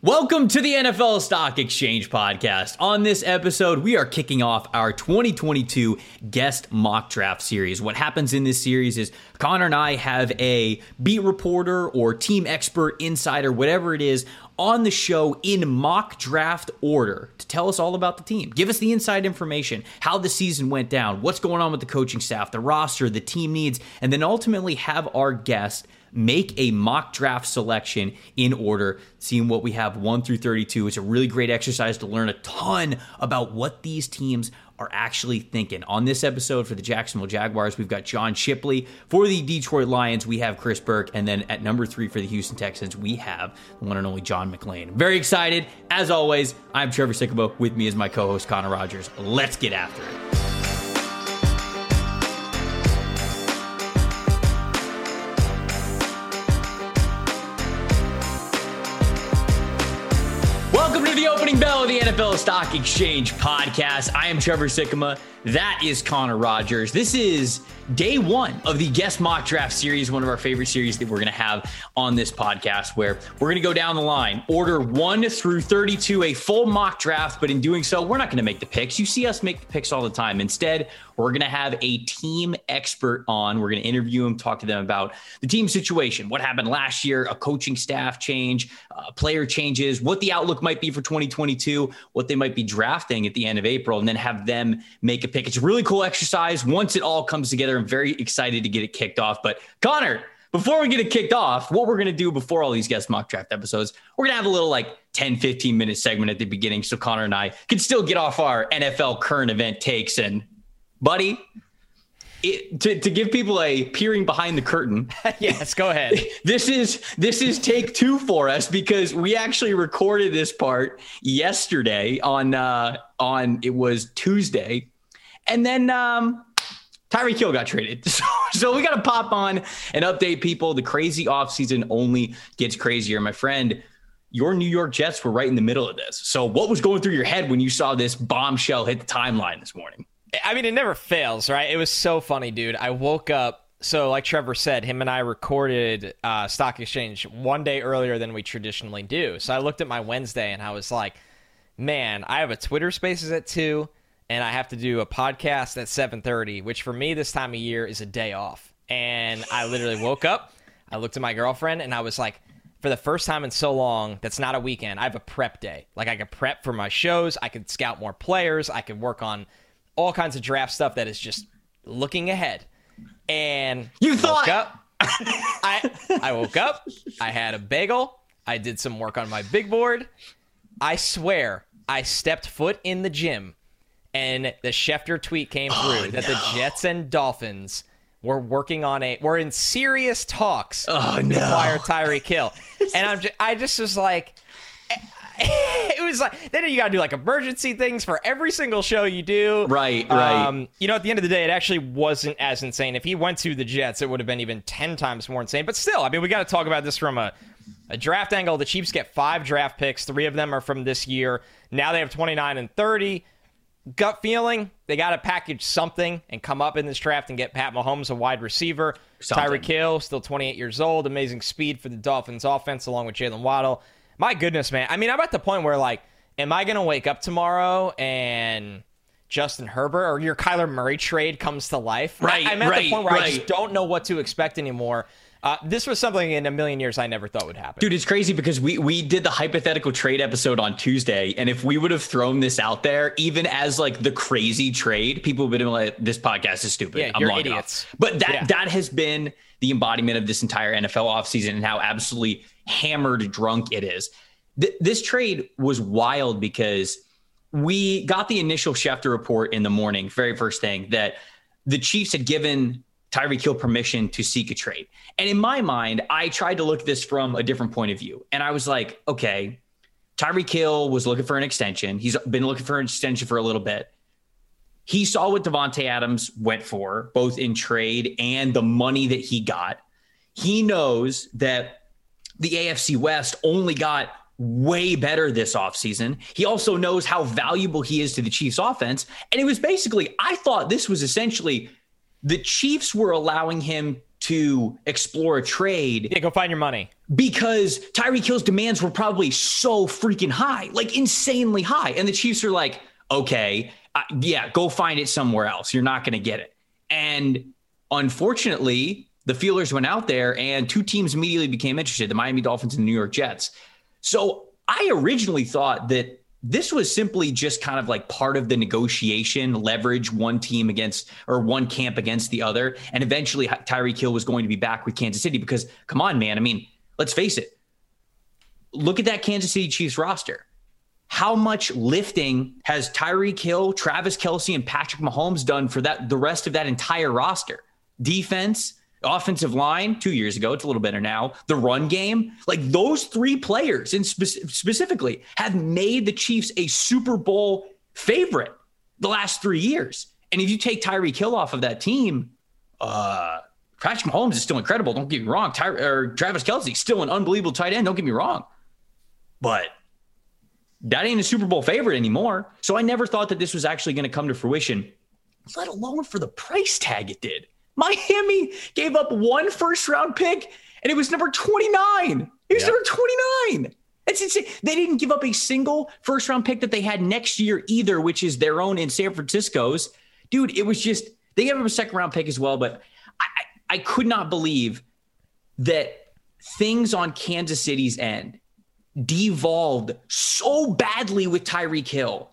Welcome to the NFL Stock Exchange podcast. On this episode, we are kicking off our 2022 guest mock draft series. What happens in this series is Connor and I have a beat reporter or team expert, insider, whatever it is, on the show in mock draft order to tell us all about the team. Give us the inside information, how the season went down, what's going on with the coaching staff, the roster, the team needs, and then ultimately have our guest make a mock draft selection in order, seeing what we have 1 through 32. It's a really great exercise to learn a ton about what these teams are actually thinking. On this episode for the Jacksonville Jaguars, we've got John Shipley. For the Detroit Lions, we have Chris Burke. And then at number three for the Houston Texans, we have the one and only John McClain. Very excited. As always, I'm Trevor Sikkema. With me is my co host, Connor Rogers. Let's get after it. Bell of the NFL Stock Exchange podcast. I am Trevor Sikkema. That is Connor Rogers. This is day one of the guest mock draft series, one of our favorite series that we're going to have on this podcast, where we're going to go down the line, order one through 32, a full mock draft. But in doing so, we're not going to make the picks. You see us make the picks all the time. Instead, we're going to have a team expert on. We're going to interview them, talk to them about the team situation, what happened last year, a coaching staff change, uh, player changes, what the outlook might be for 2022, what they might be drafting at the end of April, and then have them make a pick. It's a really cool exercise. Once it all comes together, I'm very excited to get it kicked off. But Connor, before we get it kicked off, what we're going to do before all these guest mock draft episodes, we're going to have a little like 10, 15 minute segment at the beginning so Connor and I can still get off our NFL current event takes. And, buddy, it, to, to give people a peering behind the curtain. yes, go ahead. This is this is take two for us because we actually recorded this part yesterday on uh on it was Tuesday. And then um Tyreek Hill got traded. So, so we got to pop on and update people. The crazy offseason only gets crazier. My friend, your New York Jets were right in the middle of this. So what was going through your head when you saw this bombshell hit the timeline this morning? I mean, it never fails, right? It was so funny, dude. I woke up. So, like Trevor said, him and I recorded uh, Stock Exchange one day earlier than we traditionally do. So I looked at my Wednesday and I was like, man, I have a Twitter Spaces at two and I have to do a podcast at 7:30, which for me this time of year is a day off. And I literally woke up, I looked at my girlfriend and I was like, for the first time in so long, that's not a weekend. I have a prep day. Like I could prep for my shows, I could scout more players, I could work on all kinds of draft stuff that is just looking ahead. And you thought up, I I woke up, I had a bagel, I did some work on my big board. I swear, I stepped foot in the gym and the Schefter tweet came through oh, that no. the Jets and Dolphins were working on a we're in serious talks oh, no. to acquire Tyreek Hill, and I'm just, I just was like it was like then you got to do like emergency things for every single show you do. Right, right. Um, you know, at the end of the day, it actually wasn't as insane. If he went to the Jets, it would have been even ten times more insane. But still, I mean, we got to talk about this from a, a draft angle. The Chiefs get five draft picks. Three of them are from this year. Now they have twenty nine and thirty gut feeling, they got to package something and come up in this draft and get Pat Mahomes a wide receiver. Tyreek Hill, still 28 years old, amazing speed for the Dolphins offense, along with Jaylen Waddle. My goodness, man. I mean, I'm at the point where, like, am I going to wake up tomorrow and Justin Herbert or your Kyler Murray trade comes to life? Right. I'm at right, the point where right. I just don't know what to expect anymore. Uh, this was something in a million years I never thought would happen. Dude, it's crazy because we we did the hypothetical trade episode on Tuesday, and if we would have thrown this out there, even as like the crazy trade, people would have been like, "This podcast is stupid. Yeah, I'm you're idiots." off." But that Yeah. that has been the embodiment of this entire NFL offseason and how absolutely hammered drunk it is. Th- this trade was wild because we got the initial Schefter report in the morning, very first thing, that the Chiefs had given Tyreek Hill permission to seek a trade. And in my mind, I tried to look at this from a different point of view. And I was like, okay, Tyreek Hill was looking for an extension. He's been looking for an extension for a little bit. He saw what Davante Adams went for, both in trade and the money that he got. He knows that the AFC West only got way better this offseason. He also knows how valuable he is to the Chiefs offense. And it was basically, I thought this was essentially the Chiefs were allowing him to explore a trade Yeah, go find your money. because Tyreek Hill's demands were probably so freaking high, like insanely high. And the Chiefs are like, okay, uh, yeah, go find it somewhere else. You're not going to get it. And unfortunately, the feelers went out there and two teams immediately became interested the Miami Dolphins and the New York Jets. So I originally thought that this was simply just kind of like part of the negotiation, leverage one team against or one camp against the other. And eventually Tyreek Hill was going to be back with Kansas City because, come on, man. I mean, let's face it. Look at that Kansas City Chiefs roster. How much lifting has Tyreek Hill, Travis Kelce, and Patrick Mahomes done for that the rest of that entire roster? Defense, offensive line two years ago. It's a little better now. The run game, like those three players, and spe- specifically, have made the Chiefs a Super Bowl favorite the last three years. And if you take Tyreek Hill off of that team, uh, Patrick Mahomes is still incredible. Don't get me wrong. Ty- or Travis Kelce still an unbelievable tight end. Don't get me wrong, but that ain't a Super Bowl favorite anymore. So I never thought that this was actually going to come to fruition, let alone for the price tag it did. Miami gave up one first round pick and it was number 29. It was number 29. That's insane. They didn't give up a single first round pick that they had next year either, which is their own in San Francisco's. Dude, it was just, they gave up a second round pick as well, but I, I, I could not believe that things on Kansas City's end devolved so badly with Tyreek Hill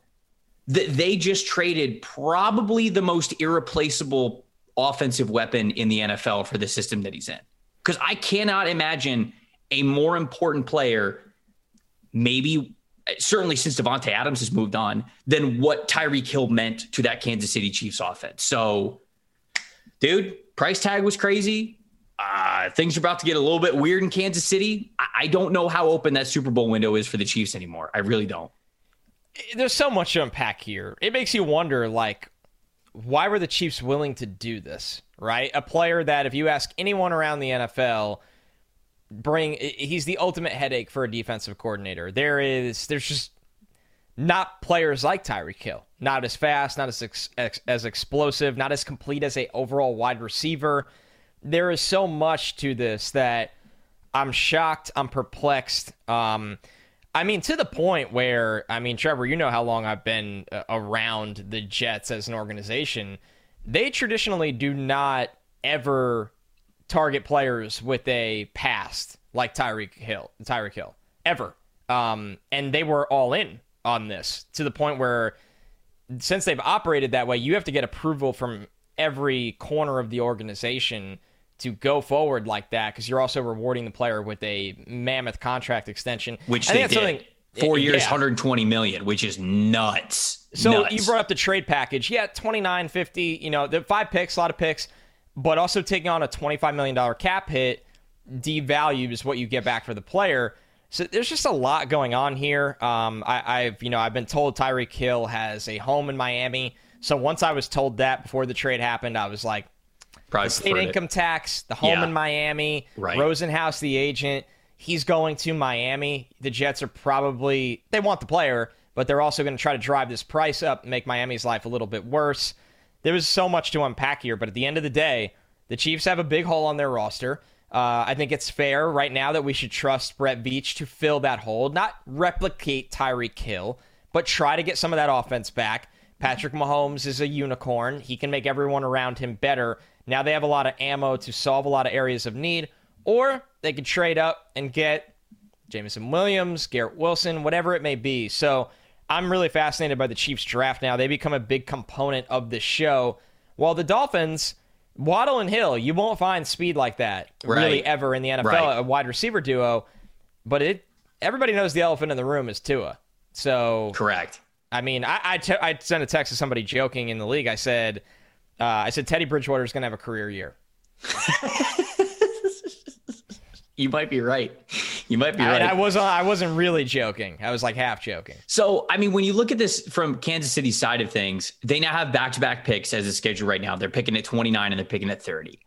that they just traded probably the most irreplaceable offensive weapon in the NFL for the system that he's in. Because I cannot imagine a more important player, maybe certainly since Davante Adams has moved on, than what Tyreek Hill meant to that Kansas City Chiefs offense. So, dude, price tag was crazy. Uh, things are about to get a little bit weird in Kansas City. I, I don't know how open that Super Bowl window is for the Chiefs anymore. I really don't. There's so much to unpack here. It makes you wonder, like, why were the Chiefs willing to do this? Right, a player that if you ask anyone around the NFL, bring he's the ultimate headache for a defensive coordinator. There is there's just not players like Tyreek Hill, not as fast, not as ex, ex, as explosive, not as complete as a overall wide receiver. There is so much to this that I'm shocked, I'm perplexed. Um, I mean, to the point where, I mean, Trevor, you know how long I've been uh, around the Jets as an organization. They traditionally do not ever target players with a past like Tyreek Hill, Tyreek Hill, ever. Um, and they were all in on this to the point where, since they've operated that way, you have to get approval from every corner of the organization to go forward like that because you're also rewarding the player with a mammoth contract extension, which I they did. Four years, Yeah. 120 million, which is nuts. So Nuts. you brought up the trade package. Yeah, 29, 50, you know, the five picks, a lot of picks, but also taking on a $25 million cap hit devalues what you get back for the player. So there's just a lot going on here. Um, I, I've, you know, I've been told Tyreek Hill has a home in Miami. So once I was told that before the trade happened, I was like, Probably state preferred it. income tax, the home Yeah. in Miami, Right. Rosenhaus, the agent. He's going to Miami. The Jets are probably they want the player, but they're also going to try to drive this price up, and make Miami's life a little bit worse. There was so much to unpack here, but at the end of the day, the Chiefs have a big hole on their roster. Uh, I think it's fair right now that we should trust Brett Veach to fill that hole, not replicate Tyreek Hill, but try to get some of that offense back. Patrick Mahomes is a unicorn. He can make everyone around him better. Now they have a lot of ammo to solve a lot of areas of need. or they could trade up and get Jameson Williams, Garrett Wilson, whatever it may be. So I'm really fascinated by the Chiefs draft now. They become a big component of the show. While the Dolphins, Waddle and Hill, you won't find speed like that Right. really ever in the NFL, Right. a wide receiver duo. But it everybody knows the elephant in the room is Tua. So Correct. I mean, I I, I sent a text to somebody joking in the league. I said, uh, I said Teddy Bridgewater is going to have a career year. You might be right. You might be right. I was I wasn't really joking. I was like half joking. So, I mean, when you look at this from Kansas City's side of things, they now have back to back picks as a schedule right now. They're picking at 29 and they're picking at 30.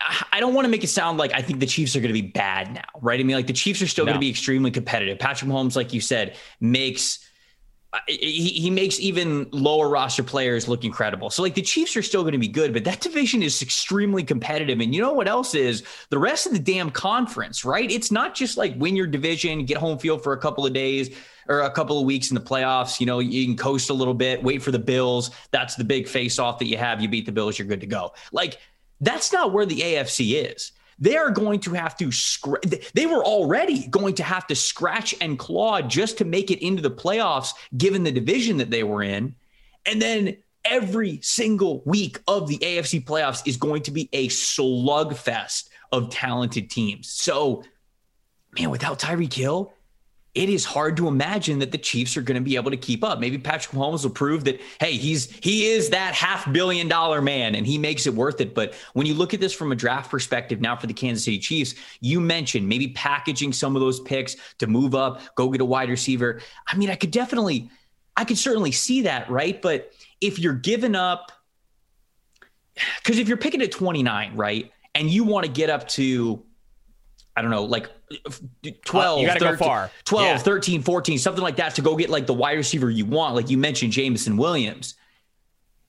I I don't want to make it sound like I think the Chiefs are going to be bad now, right? I mean, like the Chiefs are still No. going to be extremely competitive. Patrick Mahomes, like you said, makes uh, he, he makes even lower roster players look incredible. So like the Chiefs are still going to be good, but that division is extremely competitive. And you know what else is the rest of the damn conference, right? It's not just like win your division, get home field for a couple of days or a couple of weeks in the playoffs. You know, you can coast a little bit, wait for the Bills. That's the big face off that you have. You beat the Bills, you're good to go. Like that's not where the AFC is. They are going to have to scr- they were already going to have to scratch and claw just to make it into the playoffs given the division that they were in. And then every single week of the AFC playoffs is going to be a slugfest of talented teams. So, man, without Tyreek Hill, it is hard to imagine that the Chiefs are going to be able to keep up. Maybe Patrick Mahomes will prove that hey, he's he is that half billion dollar man and he makes it worth it. But when you look at this from a draft perspective now for the Kansas City Chiefs, you mentioned maybe packaging some of those picks to move up, go get a wide receiver. I mean, I could definitely I could certainly see that, right? But if you're giving up cuz if you're picking at 29, right? And you want to get up to I don't know, like 12, Uh, you gotta go 13, far. 12, Yeah. 13, 14, something like that to go get like the wide receiver you want. Like you mentioned, Jameson Williams.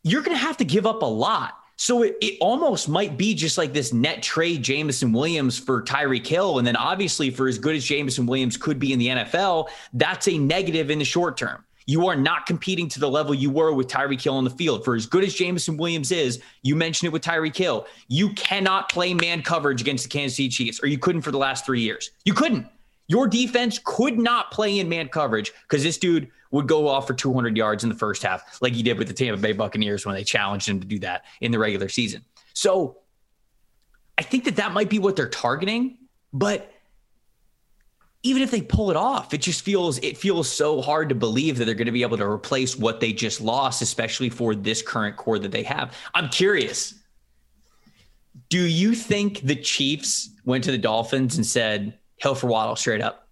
You're going to have to give up a lot. So it, it almost might be just like this net trade Jameson Williams for Tyreek Hill. And then obviously, for as good as Jameson Williams could be in the NFL, that's a negative in the short term. You are not competing to the level you were with Tyreek Hill on the field. For as good as Jameson Williams is, you mentioned it with Tyreek Hill. You cannot play man coverage against the Kansas City Chiefs, or you couldn't for the last three years. You couldn't. Your defense could not play in man coverage because this dude would go off for 200 yards in the first half, like he did with the Tampa Bay Buccaneers when they challenged him to do that in the regular season. So I think that that might be what they're targeting, but even if they pull it off, it just feels it feels so hard to believe that they're going to be able to replace what they just lost, especially for this current core that they have. I'm curious. Do you think the Chiefs went to the Dolphins and said Hill for Waddle straight up?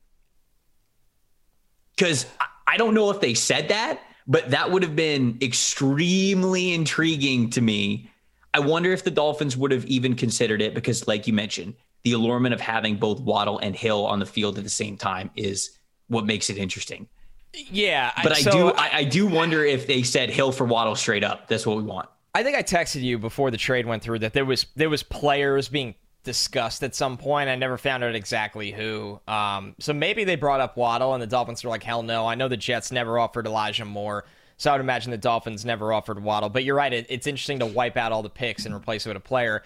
Because I don't know if they said that, but that would have been extremely intriguing to me. I wonder if the Dolphins would have even considered it because, like you mentioned, the allurement of having both Waddle and Hill on the field at the same time is what makes it interesting. Yeah, But I so do, I, I do wonder if they said Hill for Waddle straight up. That's what we want. I think I texted you before the trade went through that there was there was players being discussed at some point. I never found out exactly who. Um, so maybe they brought up Waddle and the Dolphins were like, hell no. I know the Jets never offered Elijah Moore, so I would imagine the Dolphins never offered Waddle. But you're right. It, it's interesting to wipe out all the picks and replace it with a player.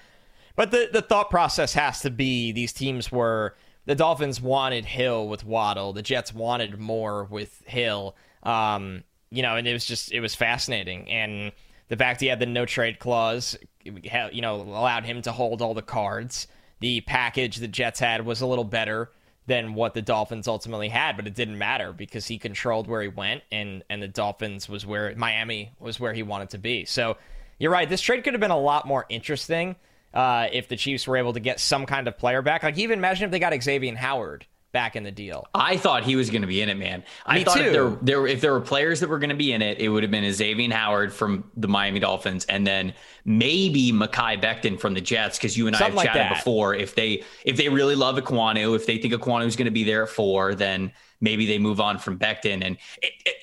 But the the thought process has to be these teams were the Dolphins wanted Hill with Waddle, the Jets wanted Moore with Hill. Um, you know, and it was just it was fascinating and the fact he had the no trade clause, you know, allowed him to hold all the cards. The package the Jets had was a little better than what the Dolphins ultimately had, but it didn't matter because he controlled where he went, and and the Dolphins was where Miami was where he wanted to be. So you're right. This trade could have been a lot more interesting uh, if the Chiefs were able to get some kind of player back. Like even imagine if they got Xavier Howard back in the deal. I thought he was going to be in it, man. I Me thought too. if there, there if there were players that were going to be in it, it would have been Xavier Howard from the Miami Dolphins, and then maybe Mekhi Becton from the Jets, because you and I have chatted before. If they if they really love Ekwonu, if they think Ekwonu is going to be there at four, then maybe they move on from Becton. And it, it,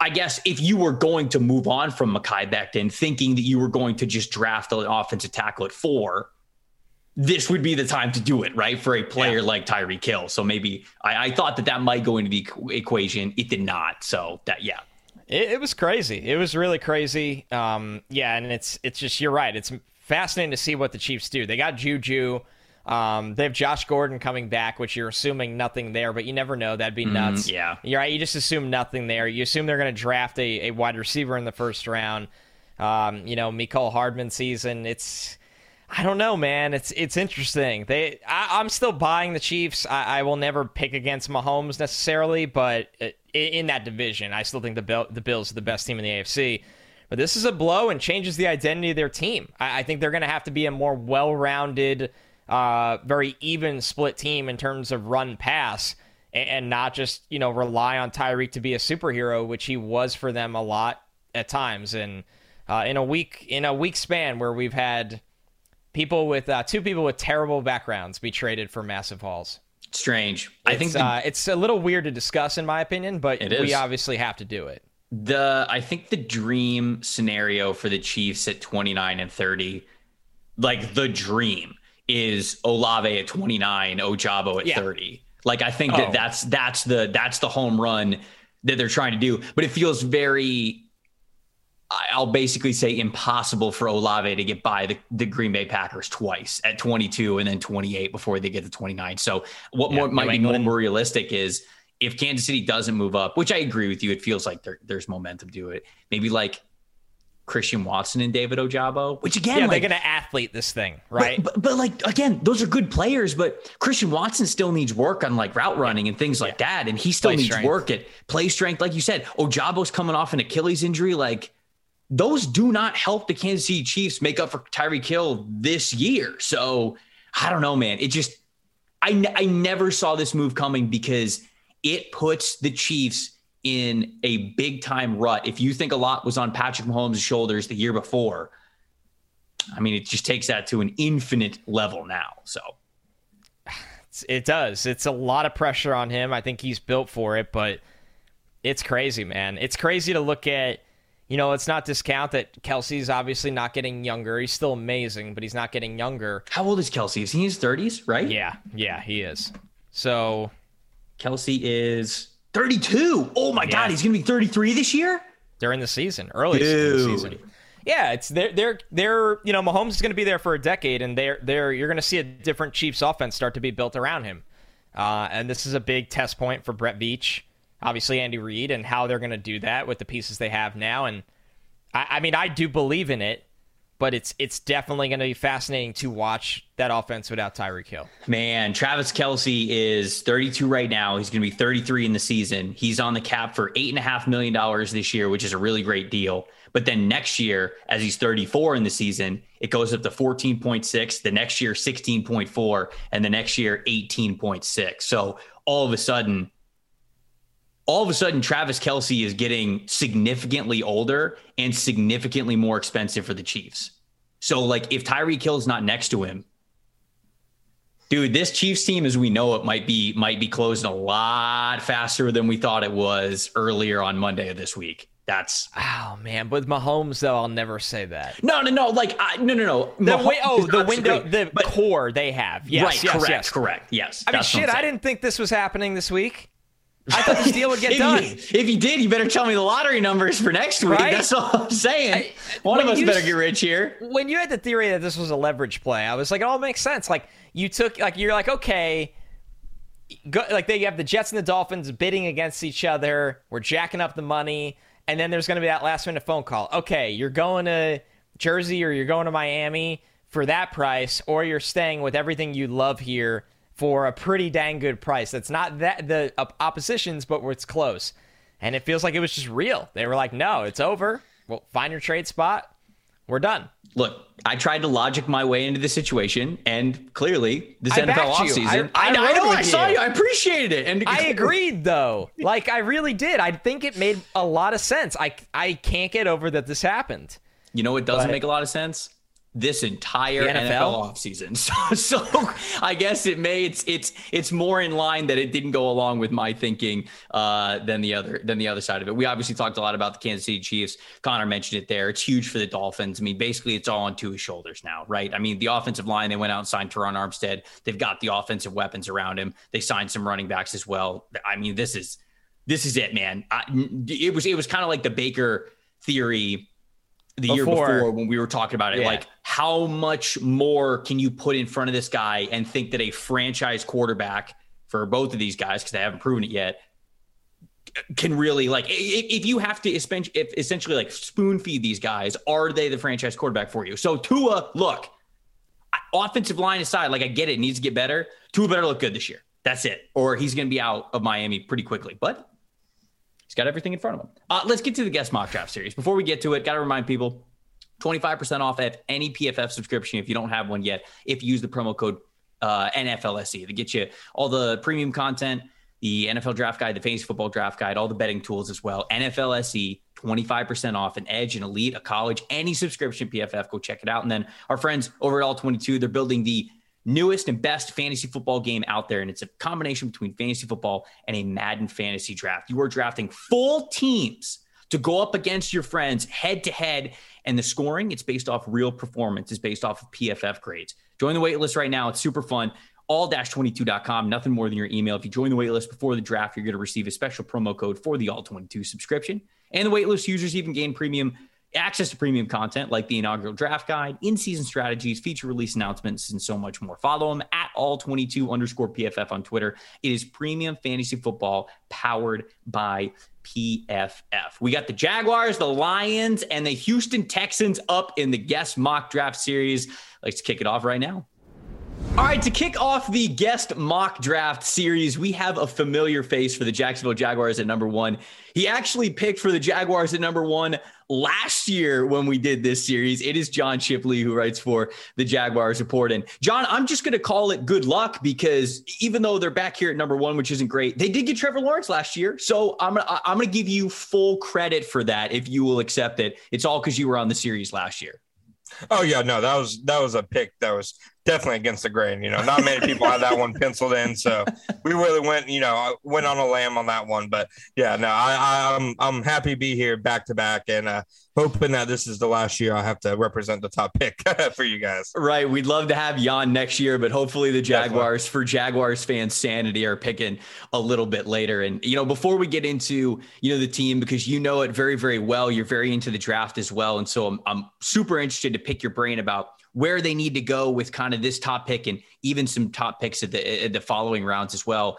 I guess if you were going to move on from Mekhi Becton, thinking that you were going to just draft an offensive tackle at four, this would be the time to do it, right? For a player like Tyreek Hill. So maybe I, I thought that that might go into the equ- equation. It did not. So that, yeah. It, it was crazy. It was really crazy. Um, yeah, and it's it's just you're right. It's fascinating to see what the Chiefs do. They got Juju. Um, they have Josh Gordon coming back, which you're assuming nothing there, but you never know. That'd be nuts. Mm, yeah. You're right. You just assume nothing there. You assume they're going to draft a, a wide receiver in the first round. Um, you know, Mecole Hardman season. It's I don't know, man. It's it's interesting. They, I, am still buying the Chiefs. I, I, will never pick against Mahomes necessarily, but in that division, I still think the Bill, the Bills are the best team in the AFC. But this is a blow and changes the identity of their team. I, I think they're going to have to be a more well-rounded, uh, very even split team in terms of run pass, and, and not just you know rely on Tyreek to be a superhero, which he was for them a lot at times. And uh, in a week in a week span where we've had people with uh, two people with terrible backgrounds be traded for massive hauls. Strange. It's, I think the, uh, it's a little weird to discuss, in my opinion, but we obviously have to do it. The I think the dream scenario for the Chiefs at 29 and 30, like the dream, is Olave at 29, Ojabo at Yeah. 30. Like I think that Oh. that's that's the that's the home run that they're trying to do. But it feels very I'll basically say impossible for Olave to get by the, the Green Bay Packers twice at 22 and then 28 before they get to 29. So what Yeah, more, might be more, more realistic is if Kansas City doesn't move up, which I agree with you, it feels like there, there's momentum to it. Maybe like Christian Watson and David Ojabo, which again, Yeah, like, they're going to athlete this thing, right? but, but, but, like again, those are good players, but Christian Watson still needs work on like route running and things like that, and he still Play needs strength. work at play strength. Like you said, Ojabo's coming off an Achilles injury. Like those do not help the Kansas City Chiefs make up for Tyreek Hill this year. So I don't know, man. It just I I never saw this move coming because it puts the Chiefs in a big time rut. If you think a lot was on Patrick Mahomes' shoulders the year before, I mean, it just takes that to an infinite level now. So It does. It's a lot of pressure on him. I think he's built for it, but it's crazy, man. It's crazy to look at. You know, let's not discount that Kelce's obviously not getting younger. He's still amazing, but he's not getting younger. how old is Kelce? Is he in his 30s, right? Yeah, yeah, he is. So Kelce is 32. Oh my Yeah. God, he's going to be 33 this year? during the season, early Dude. season. Yeah, it's they're they're they're you know Mahomes is going to be there for a decade, and they're they're you're going to see a different Chiefs offense start to be built around him, uh, and this is a big test point for Brett Veach, obviously Andy Reid, and how they're going to do that with the pieces they have now. And I, I mean, I do believe in it, but it's it's definitely going to be fascinating to watch that offense without Tyreek Hill. Man, Travis Kelce is 32 right now. He's going to be 33 in the season. He's on the cap for $8.5 million this year, which is a really great deal. But then next year, as he's 34 in the season, it goes up to 14.6. The next year, 16.4. And the next year, 18.6. So all of a sudden, all of a sudden, Travis Kelce is getting significantly older and significantly more expensive for the Chiefs. So, like, if Tyreek Hill's not next to him, dude, this Chiefs team, as we know it, might be might be closing a lot faster than we thought it was earlier on Monday of this week. That's Oh man, with Mahomes though, I'll never say that. no, no, no. Like, I, no, no, no. The Mahomes way, oh, the window, great, the but- core they have. Yes, right, yes, correct, yes. correct. Yes. I mean, that's what I'm shit, I didn't think this was happening this week. I thought this deal would get if done. You, if you did, you better tell me the lottery numbers for next week. Right? That's all I'm saying. I- One of us you better get rich here. when you had the theory that this was a leverage play, I was like, it all makes sense. Like you took, like you're like, okay, go, like they have the Jets and the Dolphins bidding against each other. We're jacking up the money, and then there's going to be that last minute phone call. Okay, you're going to Jersey or you're going to Miami for that price, or you're staying with everything you love here for a pretty dang good price. That's not that the op- oppositions, but it's close. And it feels like it was just real. They were like, no, it's over. Well, find your trade spot. We're done. Look, I tried to logic my way into the situation, and clearly, this I NFL offseason. I- I I, know, I saw you. you. I appreciated it. And I agreed though. Like I really did. I think it made a lot of sense. I I can't get over that this happened. You know it doesn't But- make a lot of sense? This entire The NFL? NFL? offseason. So, so I guess it may it's it's it's more in line that it didn't go along with my thinking uh, than the other than the other side of it. We obviously talked a lot about the Kansas City Chiefs. Connor mentioned it there. It's huge for the Dolphins. I mean, basically it's all on Tua's shoulders now, right? I mean, the offensive line, they went out and signed Terron Armstead. They've got the offensive weapons around him. They signed some running backs as well. I mean, this is this is it, man. I, it was it was kind of like the Baker theory the year before when we were talking about it. Yeah. Like, how much more can you put in front of this guy and think that a franchise quarterback for both of these guys, because they haven't proven it yet, can really like if you have to essentially like spoon feed these guys, are they the franchise quarterback for you? So Tua, look, offensive line aside, like I get it, it needs to get better. Tua better look good this year. That's it. Or he's going to be out of Miami pretty quickly. But he's got everything in front of him. Uh, let's get to the guest mock draft series. Before we get to it, got to remind people 25% off at any PFF subscription if you don't have one yet. If you use the promo code uh, NFLSE to get you all the premium content, the NFL draft guide, the fantasy football draft guide, all the betting tools as well. NFLSE, 25% off an edge, an elite, a college, any subscription PFF. Go check it out. And then our friends over at All 22, they're building the newest and best fantasy football game out there. And it's a combination between fantasy football and a Madden fantasy draft. You are drafting full teams to go up against your friends head to head. And the scoring, it's based off real performance, is based off of PFF grades. Join the waitlist right now. It's super fun all-22.com, nothing more than your email. If you join the waitlist before the draft, you're going to receive a special promo code for the All-22 subscription. And the waitlist users even gain premium access to premium content like the inaugural draft guide, in-season strategies, feature release announcements, and so much more. Follow them at all22 underscore PFF on Twitter. It is premium fantasy football powered by PFF. We got the Jaguars, the Lions, and the Houston Texans up in the guest mock draft series. Let's kick it off right now. All right, to kick off the guest mock draft series, we have a familiar face for the Jacksonville Jaguars at number one. He actually picked for the Jaguars at number one last year when we did this series. It is John Shipley who writes for the Jaguars Report. And John, I'm just going to call it good luck because even though they're back here at number one, which isn't great, they did get Trevor Lawrence last year. So I'm gonna, I'm going to give you full credit for that if you will accept it. It's all because you were on the series last year. Oh yeah, no, that was that was a pick that was definitely against the grain. You know, not many people had that one penciled in, so we really went, you know, went on a lamb on that one. But yeah, no, I, I'm I'm happy to be here back to back, and uh, hoping that this is the last year I have to represent the top pick for you guys. Right, we'd love to have Jan next year, but hopefully the Jaguars, definitely. for Jaguars fans' sanity, are picking a little bit later. And you know, before we get into you know the team, because you know it very very well, you're very into the draft as well, and so I'm I'm super interested to pick your brain about where they need to go with kind of this top pick and even some top picks at the, at the following rounds as well.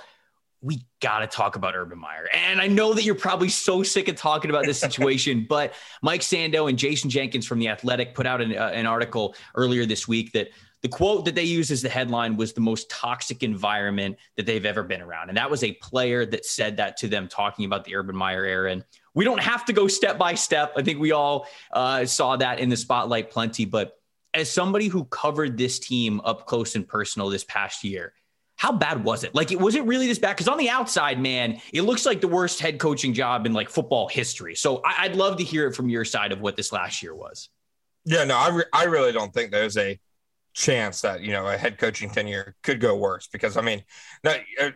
We got to talk about Urban Meyer. And I know that you're probably so sick of talking about this situation, but Mike Sando and Jason Jenkins from The Athletic put out an, uh, an article earlier this week that the quote that they used as the headline was the most toxic environment that they've ever been around. And that was a player that said that to them, talking about the Urban Meyer era. And we don't have to go step by step. I think we all uh, saw that in the spotlight plenty, but as somebody who covered this team up close and personal this past year, how bad was it? Like, was it really this bad? Because on the outside, man, it looks like the worst head coaching job in like football history. So I- would love to hear it from your side of what this last year was. Yeah, no, I, re- I really don't think there's a chance that you know a head coaching tenure could go worse because I mean,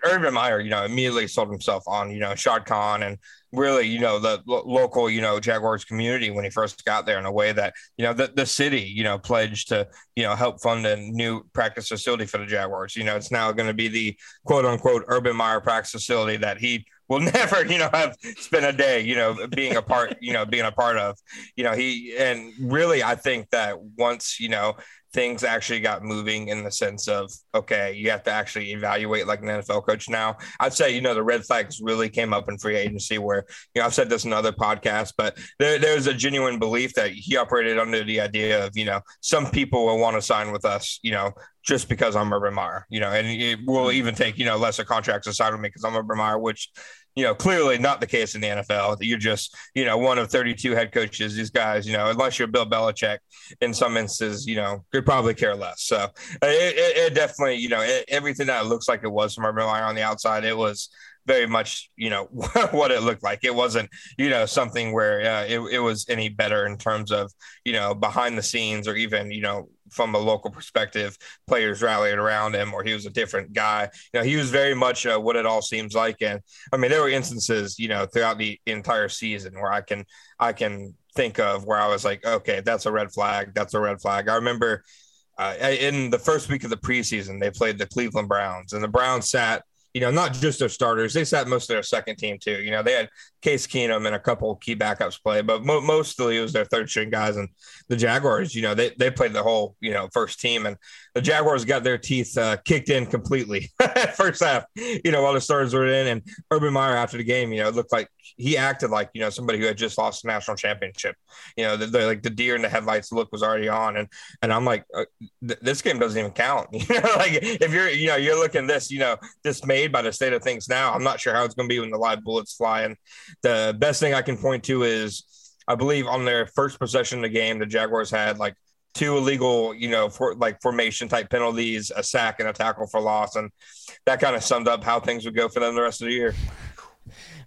Urban Meyer, you know, immediately sold himself on you know Shad Khan and really you know the lo- local you know Jaguars community when he first got there in a way that you know the the city you know pledged to you know help fund a new practice facility for the Jaguars. You know, it's now going to be the quote unquote Urban Meyer practice facility that he will never, you know, have spent a day, you know, being a part, you know, being a part of, you know, he and really, I think that once, you know, things actually got moving in the sense of okay, you have to actually evaluate like an NFL coach now. I'd say you know the red flags really came up in free agency where you know I've said this in other podcasts, but there, there's a genuine belief that he operated under the idea of you know some people will want to sign with us, you know, just because I'm Urban Meyer, you know, and it will even take you know lesser contracts to sign with me because I'm Urban Meyer, which you know, clearly not the case in the NFL. You're just, you know, one of 32 head coaches. These guys, you know, unless you're Bill Belichick, in some instances, you know, could probably care less. So it, it, it definitely, you know, it, everything that looks like it was from Meyer on the outside, it was very much, you know, what it looked like. It wasn't, you know, something where uh, it, it was any better in terms of, you know, behind the scenes or even, you know, from a local perspective, players rallied around him, or he was a different guy. You know, he was very much uh, what it all seems like. And I mean, there were instances, you know, throughout the entire season where I can, I can think of where I was like, okay, that's a red flag. That's a red flag. I remember uh, in the first week of the preseason, they played the Cleveland Browns, and the Browns sat you know, not just their starters. They sat most of their second team too. You know, they had Case Keenum and a couple key backups play, but mo- mostly it was their third string guys. And the Jaguars, you know, they they played the whole you know first team, and the Jaguars got their teeth uh, kicked in completely first half. You know, while the starters were in, and Urban Meyer after the game, you know, it looked like he acted like you know somebody who had just lost a national championship. You know, the, the like the deer in the headlights look was already on, and and I'm like, uh, th- this game doesn't even count. You know, like if you're you know you're looking this you know dismayed by the state of things now, I'm not sure how it's going to be when the live bullets fly. And the best thing I can point to is I believe on their first possession of the game, the Jaguars had like two illegal, you know, for like formation type penalties, a sack, and a tackle for loss, and that kind of summed up how things would go for them the rest of the year.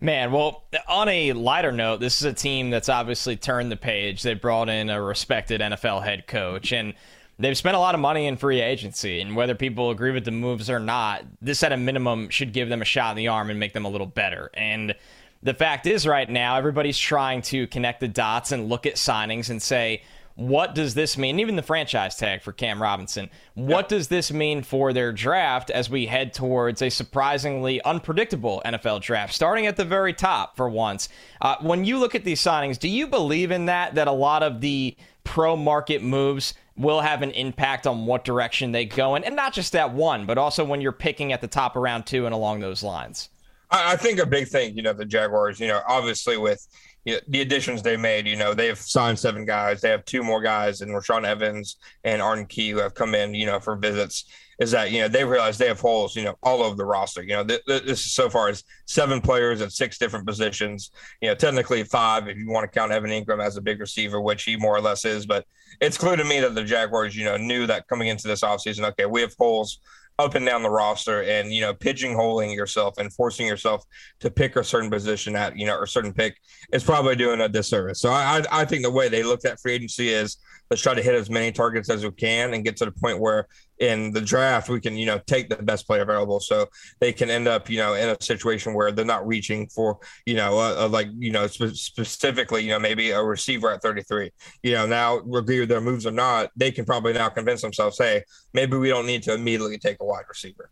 Man, well, on a lighter note, this is a team that's obviously turned the page. They brought in a respected NFL head coach, and they've spent a lot of money in free agency. And whether people agree with the moves or not, this at a minimum should give them a shot in the arm and make them a little better. And the fact is, right now, everybody's trying to connect the dots and look at signings and say, what does this mean? Even the franchise tag for Cam Robinson. What does this mean for their draft as we head towards a surprisingly unpredictable NFL draft, starting at the very top for once? Uh, when you look at these signings, do you believe in that? That a lot of the pro market moves will have an impact on what direction they go in, and not just that one, but also when you're picking at the top around two and along those lines. I think a big thing, you know, the Jaguars, you know, obviously with you know, the additions they made, you know, they've signed seven guys. They have two more guys, and Rashaan Evans and Arden Key who have come in, you know, for visits. Is that you know they realize they have holes, you know, all over the roster. You know, th- th- this is so far as seven players at six different positions. You know, technically five if you want to count Evan Engram as a big receiver, which he more or less is. But it's clear to me that the Jaguars, you know, knew that coming into this offseason, okay, we have holes up and down the roster and you know pigeonholing yourself and forcing yourself to pick a certain position at you know or certain pick is probably doing a disservice. So I I think the way they looked at free agency is let's try to hit as many targets as we can and get to the point where in the draft we can you know take the best player available. So they can end up you know in a situation where they're not reaching for you know a, a like you know spe- specifically you know maybe a receiver at 33 you know now with their moves or not they can probably now convince themselves hey maybe we don't need to immediately take a wide receiver.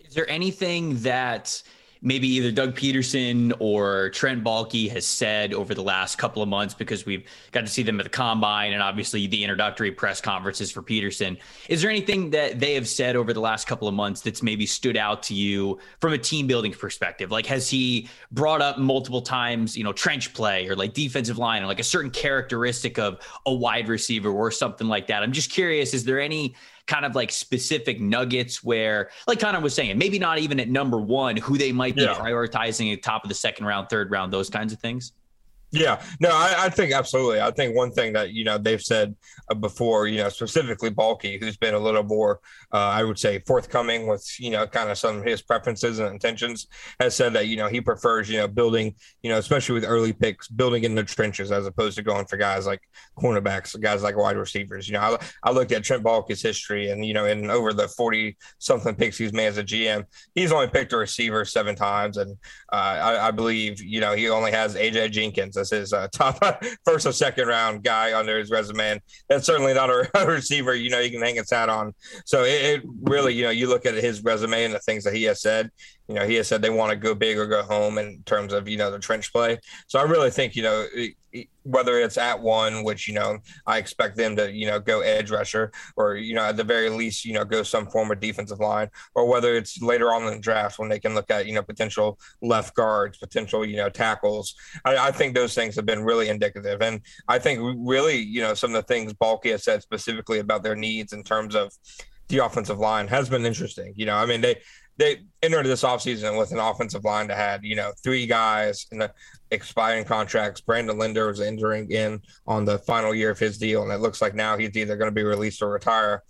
Is there anything that maybe either Doug Pederson or Trent Baalke has said over the last couple of months because we've got to see them at the combine and obviously the introductory press conferences for Pederson. Is there anything that they have said over the last couple of months that's maybe stood out to you from a team building perspective? Like, has he brought up multiple times, you know, trench play or like defensive line or like a certain characteristic of a wide receiver or something like that? I'm just curious, is there any kind of like specific nuggets where, like Connor was saying, maybe not even at number one, who they might be yeah. prioritizing at top of the second round, third round, those kinds of things? Yeah, no, I, I, think absolutely. I think one thing that you know they've said uh, before, you know, specifically Baalke, who's been a little more, uh, I would say, forthcoming with you know kind of some of his preferences and intentions, has said that you know he prefers you know building, you know, especially with early picks, building in the trenches as opposed to going for guys like cornerbacks, guys like wide receivers. You know, I, I looked at Trent Baalke's history, and you know, in over the forty something picks he's made as a GM, he's only picked a receiver seven times, and uh, I, I believe you know he only has AJ Jenkins as his uh, top first or second round guy under his resume. And that's certainly not a, receiver, you know, you can hang his hat on. So it, it, really, you know, you look at his resume and the things that he has said, you know, he has said they want to go big or go home in terms of, you know, the trench play. So I really think, you know, whether it's at one, which, you know, I expect them to, you know, go edge rusher or, you know, at the very least, you know, go some form of defensive line, or whether it's later on in the draft when they can look at, you know, potential left guards, potential, you know, tackles. I, I think those things have been really indicative. And I think really, you know, some of the things Baalke has said specifically about their needs in terms of the offensive line has been interesting. You know, I mean, they they entered this offseason with an offensive line that had, you know, three guys in the expiring contracts. Brandon Linder was entering in on the final year of his deal, and it looks like now he's either going to be released or retire.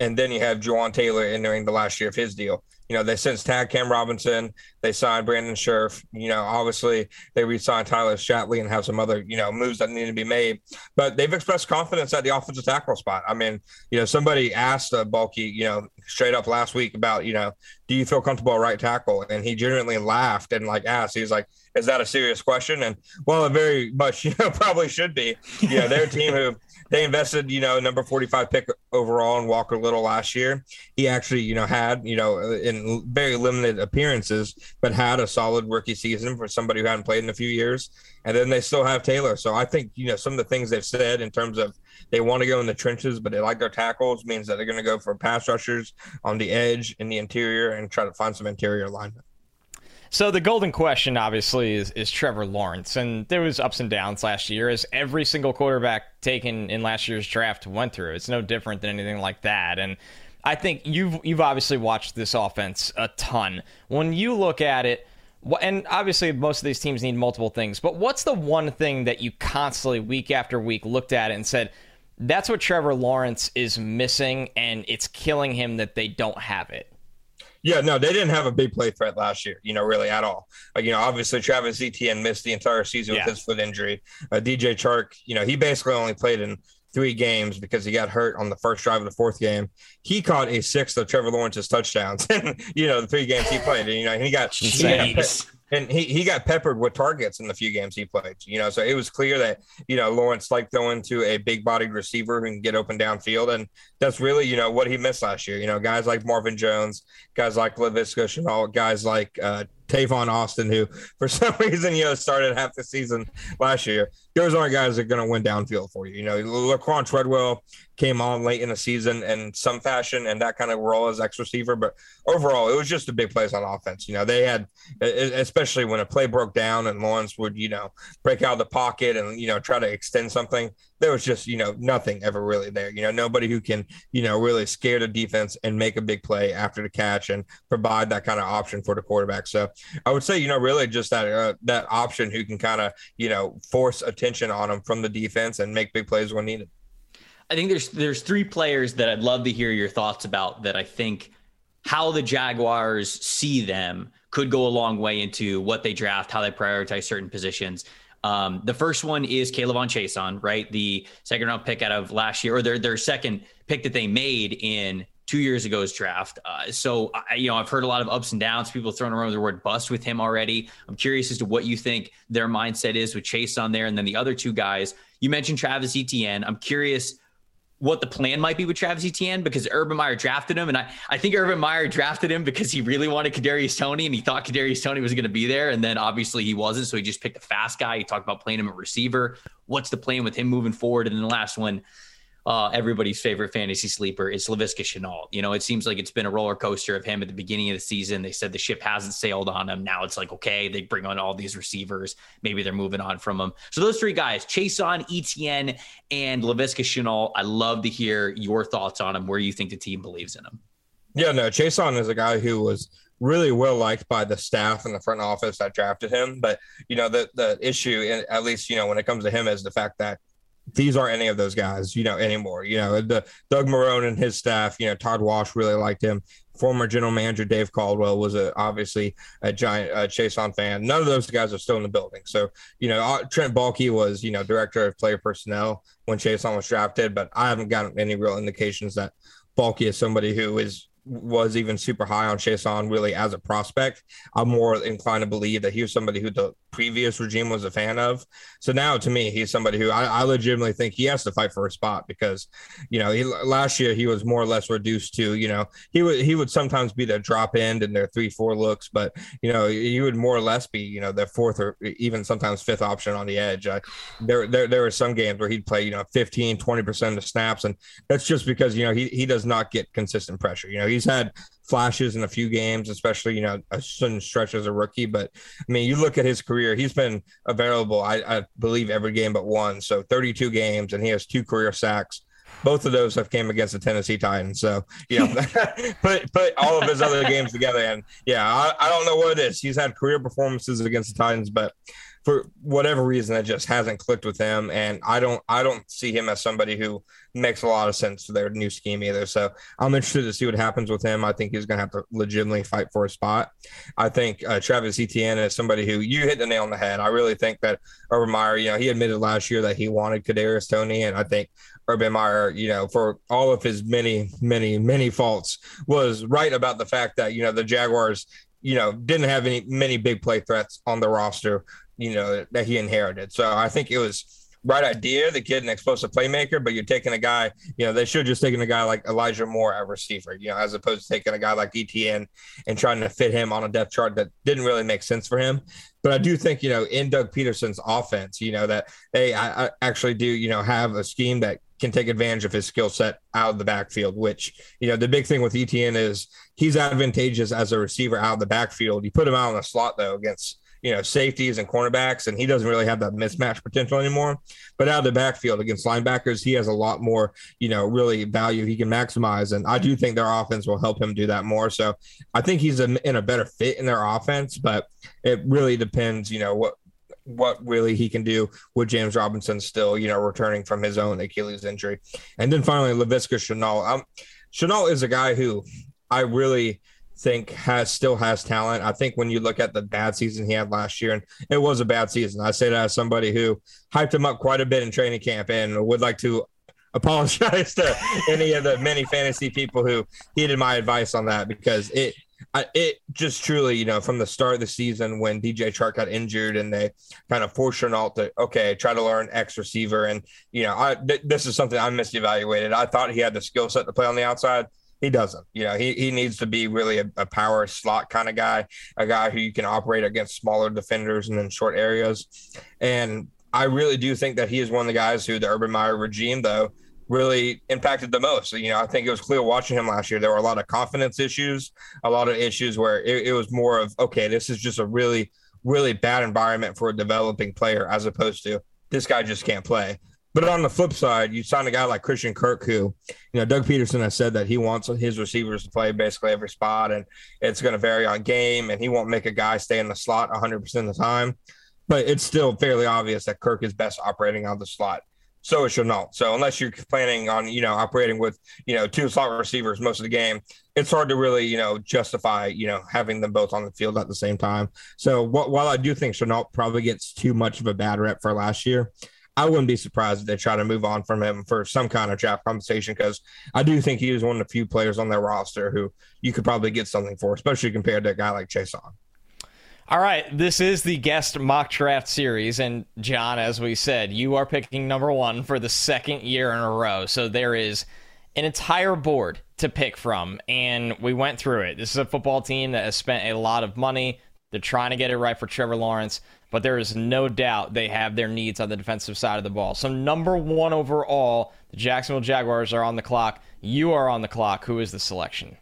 And then you have Jawaan Taylor entering the last year of his deal you know, they since tagged Cam Robinson, they signed Brandon Scherff. You know, obviously they re-signed Tyler Shatley and have some other, you know, moves that need to be made. But they've expressed confidence at the offensive tackle spot. I mean, you know, somebody asked uh, Baalke, you know, straight up last week about, you know, do you feel comfortable at right tackle? And he genuinely laughed and like asked, he's like, is that a serious question? And well, it very much, you know, probably should be. You know, their team who they invested, you know, number 45 pick overall in Walker Little last year. He actually, you know, had, you know, in very limited appearances, but had a solid rookie season for somebody who hadn't played in a few years. And then they still have Taylor. So I think, you know, some of the things they've said in terms of they want to go in the trenches, but they like their tackles means that they're going to go for pass rushers on the edge in the interior and try to find some interior alignment. So the golden question, obviously, is, is Trevor Lawrence, and there was ups and downs last year, as every single quarterback taken in last year's draft went through. It's no different than anything like that, and I think you've you've obviously watched this offense a ton. When you look at it, and obviously most of these teams need multiple things, but what's the one thing that you constantly, week after week, looked at and said, "That's what Trevor Lawrence is missing, and it's killing him that they don't have it." Yeah, no, they didn't have a big play threat last year, you know, really at all. Like, you know, obviously Travis Etienne missed the entire season yeah. with his foot injury. Uh, DJ Chark, you know, he basically only played in three games because he got hurt on the first drive of the fourth game. He caught a sixth of Trevor Lawrence's touchdowns, and you know, the three games he played. And, you know, he got, he got and he, he got peppered with targets in the few games he played. You know, so it was clear that you know Lawrence liked throwing to a big bodied receiver who can get open downfield, and that's really you know what he missed last year. You know, guys like Marvin Jones, guys like Laviska Shenault, guys like uh, Tavon Austin, who for some reason you know started half the season last year. Those aren't guys that are going to win downfield for you. You know, Laquan Treadwell came on late in the season in some fashion and that kind of role as X receiver, but overall it was just a big plays on offense. You know, they had especially when a play broke down and Lawrence would you know break out of the pocket and you know try to extend something there was just you know nothing ever really there. You know, nobody who can you know really scare the defense and make a big play after the catch and provide that kind of option for the quarterback. So I would say you know really just that uh, that option who can kind of you know force attention on them from the defense and make big plays when needed. I think there's there's three players that I'd love to hear your thoughts about that I think how the Jaguars see them could go a long way into what they draft, how they prioritize certain positions. Um, the first one is K'Lavon Chaisson, right? The second round pick out of last year, or their their second pick that they made in two years ago's draft. Uh, so, I, you know, I've heard a lot of ups and downs. People throwing around the word bust with him already. I'm curious as to what you think their mindset is with Chaisson there, and then the other two guys. You mentioned Travis Etienne. I'm curious what the plan might be with Travis Etienne because Urban Meyer drafted him, and I, I think Urban Meyer drafted him because he really wanted Kadarius Toney and he thought Kadarius Toney was going to be there, and then obviously he wasn't, so he just picked a fast guy. He talked about playing him a receiver. What's the plan with him moving forward? And then the last one, uh, everybody's favorite fantasy sleeper is Laviska Shenault. You know, it seems like it's been a roller coaster of him at the beginning of the season. They said the ship hasn't sailed on him. Now it's like, okay, they bring on all these receivers. Maybe they're moving on from him. So those three guys, Chaisson, Etienne, and Laviska Shenault, I love to hear your thoughts on him, where you think the team believes in him. Yeah, no, Chaisson is a guy who was really well liked by the staff and the front office that drafted him. But, you know, the, the issue, at least, you know, when it comes to him is the fact that these aren't any of those guys, you know, anymore. You know, the Doug Marrone and his staff, you know, Todd Wash really liked him. Former general manager Dave Caldwell was a, obviously a giant uh, Chaisson fan. None of those guys are still in the building. So, you know, uh, Trent Baalke was, you know, director of player personnel when Chaisson was drafted, but I haven't gotten any real indications that Baalke is somebody who is was even super high on Chaisson really as a prospect. I'm more inclined to believe that he was somebody who the previous regime was a fan of. So now to me, he's somebody who I, I legitimately think he has to fight for a spot because, you know, he, last year he was more or less reduced to, you know, he would he would sometimes be the drop end in their three four looks, but you know he would more or less be, you know, their fourth or even sometimes fifth option on the edge. There there there were some games where he'd play, you know, 15, 20 percent of the snaps, and that's just because you know he he does not get consistent pressure. You know, he's had flashes in a few games, especially you know a sudden stretch as a rookie. But I mean, you look at his career; he's been available, I, I believe, every game but one. So 32 games, and he has two career sacks. Both of those have came against the Tennessee Titans. So you know, put put all of his other games together, and yeah, I, I don't know what it is. He's had career performances against the Titans, but for whatever reason, it just hasn't clicked with him. And I don't, I don't see him as somebody who makes a lot of sense for their new scheme either. So I'm interested to see what happens with him. I think he's going to have to legitimately fight for a spot. I think uh, Travis Etienne is somebody who you hit the nail on the head. I really think that Urban Meyer, you know, he admitted last year that he wanted Kadarius Toney and I think Urban Meyer, you know, for all of his many, many, many faults, was right about the fact that you know the Jaguars you know, didn't have any many big play threats on the roster you know that he inherited. So I think it was right idea, the kid an explosive playmaker, but you're taking a guy, you know, they should have just taken a guy like Elijah Moore at receiver, you know, as opposed to taking a guy like Etienne and trying to fit him on a depth chart that didn't really make sense for him. But I do think, you know, in Doug Pederson's offense, you know, that they I, I actually do, you know, have a scheme that can take advantage of his skill set out of the backfield, which, you know, the big thing with Etienne is he's advantageous as a receiver out of the backfield. You put him out in the slot, though, against you know, safeties and cornerbacks, and he doesn't really have that mismatch potential anymore. But out of the backfield against linebackers, he has a lot more, you know, really value he can maximize. And I do think their offense will help him do that more. So I think he's a, in a better fit in their offense, but it really depends, you know, what what really he can do with James Robinson still, you know, returning from his own Achilles injury. And then finally, Laviska Shenault. Um, Shenault is a guy who I really – think has still has talent. I think when you look at the bad season he had last year, and it was a bad season. I say that as somebody who hyped him up quite a bit in training camp and would like to apologize to any of the many fantasy people who heeded my advice on that because it it just truly, you know, from the start of the season when DJ Chark got injured and they kind of forced Shenault to, okay, try to learn X receiver. And, you know, I, th- this is something I misevaluated. I thought he had the skill set to play on the outside. He doesn't. You know, he, he needs to be really a, a, power slot kind of guy, a guy who you can operate against smaller defenders and in short areas. And I really do think that he is one of the guys who the Urban Meyer regime, though, really impacted the most. You know, I think it was clear watching him last year. There were a lot of confidence issues, a lot of issues where it, it was more of, okay, this is just a really, really bad environment for a developing player as opposed to this guy just can't play. But on the flip side, you sign a guy like Christian Kirk, who, you know, Doug Pederson has said that he wants his receivers to play basically every spot, and it's going to vary on game, and he won't make a guy stay in the slot 100% of the time. But it's still fairly obvious that Kirk is best operating on the slot. So Shenault. So unless you're planning on, you know, operating with, you know, two slot receivers most of the game, it's hard to really, you know, justify, you know, having them both on the field at the same time. So while I do think Shenault probably gets too much of a bad rep for last year, I wouldn't be surprised if they try to move on from him for some kind of draft compensation because I do think he is one of the few players on their roster who you could probably get something for, especially compared to a guy like Chaisson. All right, this is the guest mock draft series, and John, as we said, you are picking number one for the second year in a row. So there is an entire board to pick from, and we went through it. This is a football team that has spent a lot of money. They're trying to get it right for Trevor Lawrence but there is no doubt they have their needs on the defensive side of the ball. So, number one overall, the Jacksonville Jaguars are on the clock. You are on the clock. Who is the selection?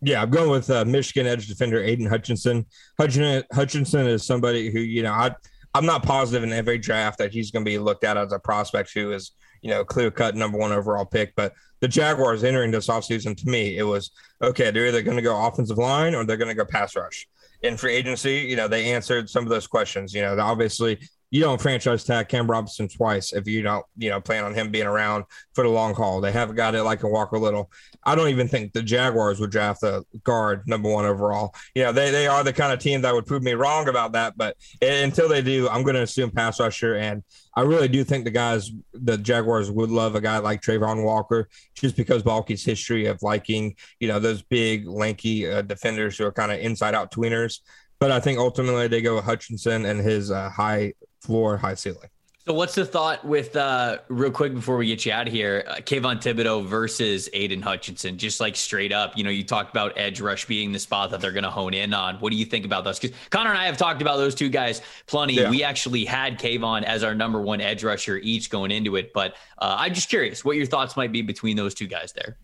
Yeah, I'm going with uh, Michigan edge defender Aidan Hutchinson. Hutchinson is somebody who, you know, I, I'm not positive in every draft that he's going to be looked at as a prospect who is, you know, clear cut number one overall pick. But the Jaguars entering this offseason, to me, it was okay, they're either going to go offensive line or they're going to go pass rush in free agency, you know, they answered some of those questions. You know, obviously you don't franchise tag Cam Robinson twice if you don't, you know, plan on him being around for the long haul. They have a guy that like a Walker Little. I don't even think the Jaguars would draft a guard number one overall. You know, they they are the kind of team that would prove me wrong about that. But until they do, I'm going to assume pass rusher. And I really do think the guys, the Jaguars would love a guy like Travon Walker, just because Baalke's history of liking, you know, those big, lanky uh, defenders who are kind of inside out tweeners. But I think ultimately they go with Hutchinson and his uh, high floor, high ceiling. So, what's the thought with uh, real quick before we get you out of here? Uh, Kayvon Thibodeaux versus Aidan Hutchinson, just like straight up. You know, you talked about edge rush being the spot that they're going to hone in on. What do you think about those? Because Connor and I have talked about those two guys plenty. Yeah. We actually had Kayvon as our number one edge rusher each going into it, but uh, I'm just curious what your thoughts might be between those two guys there.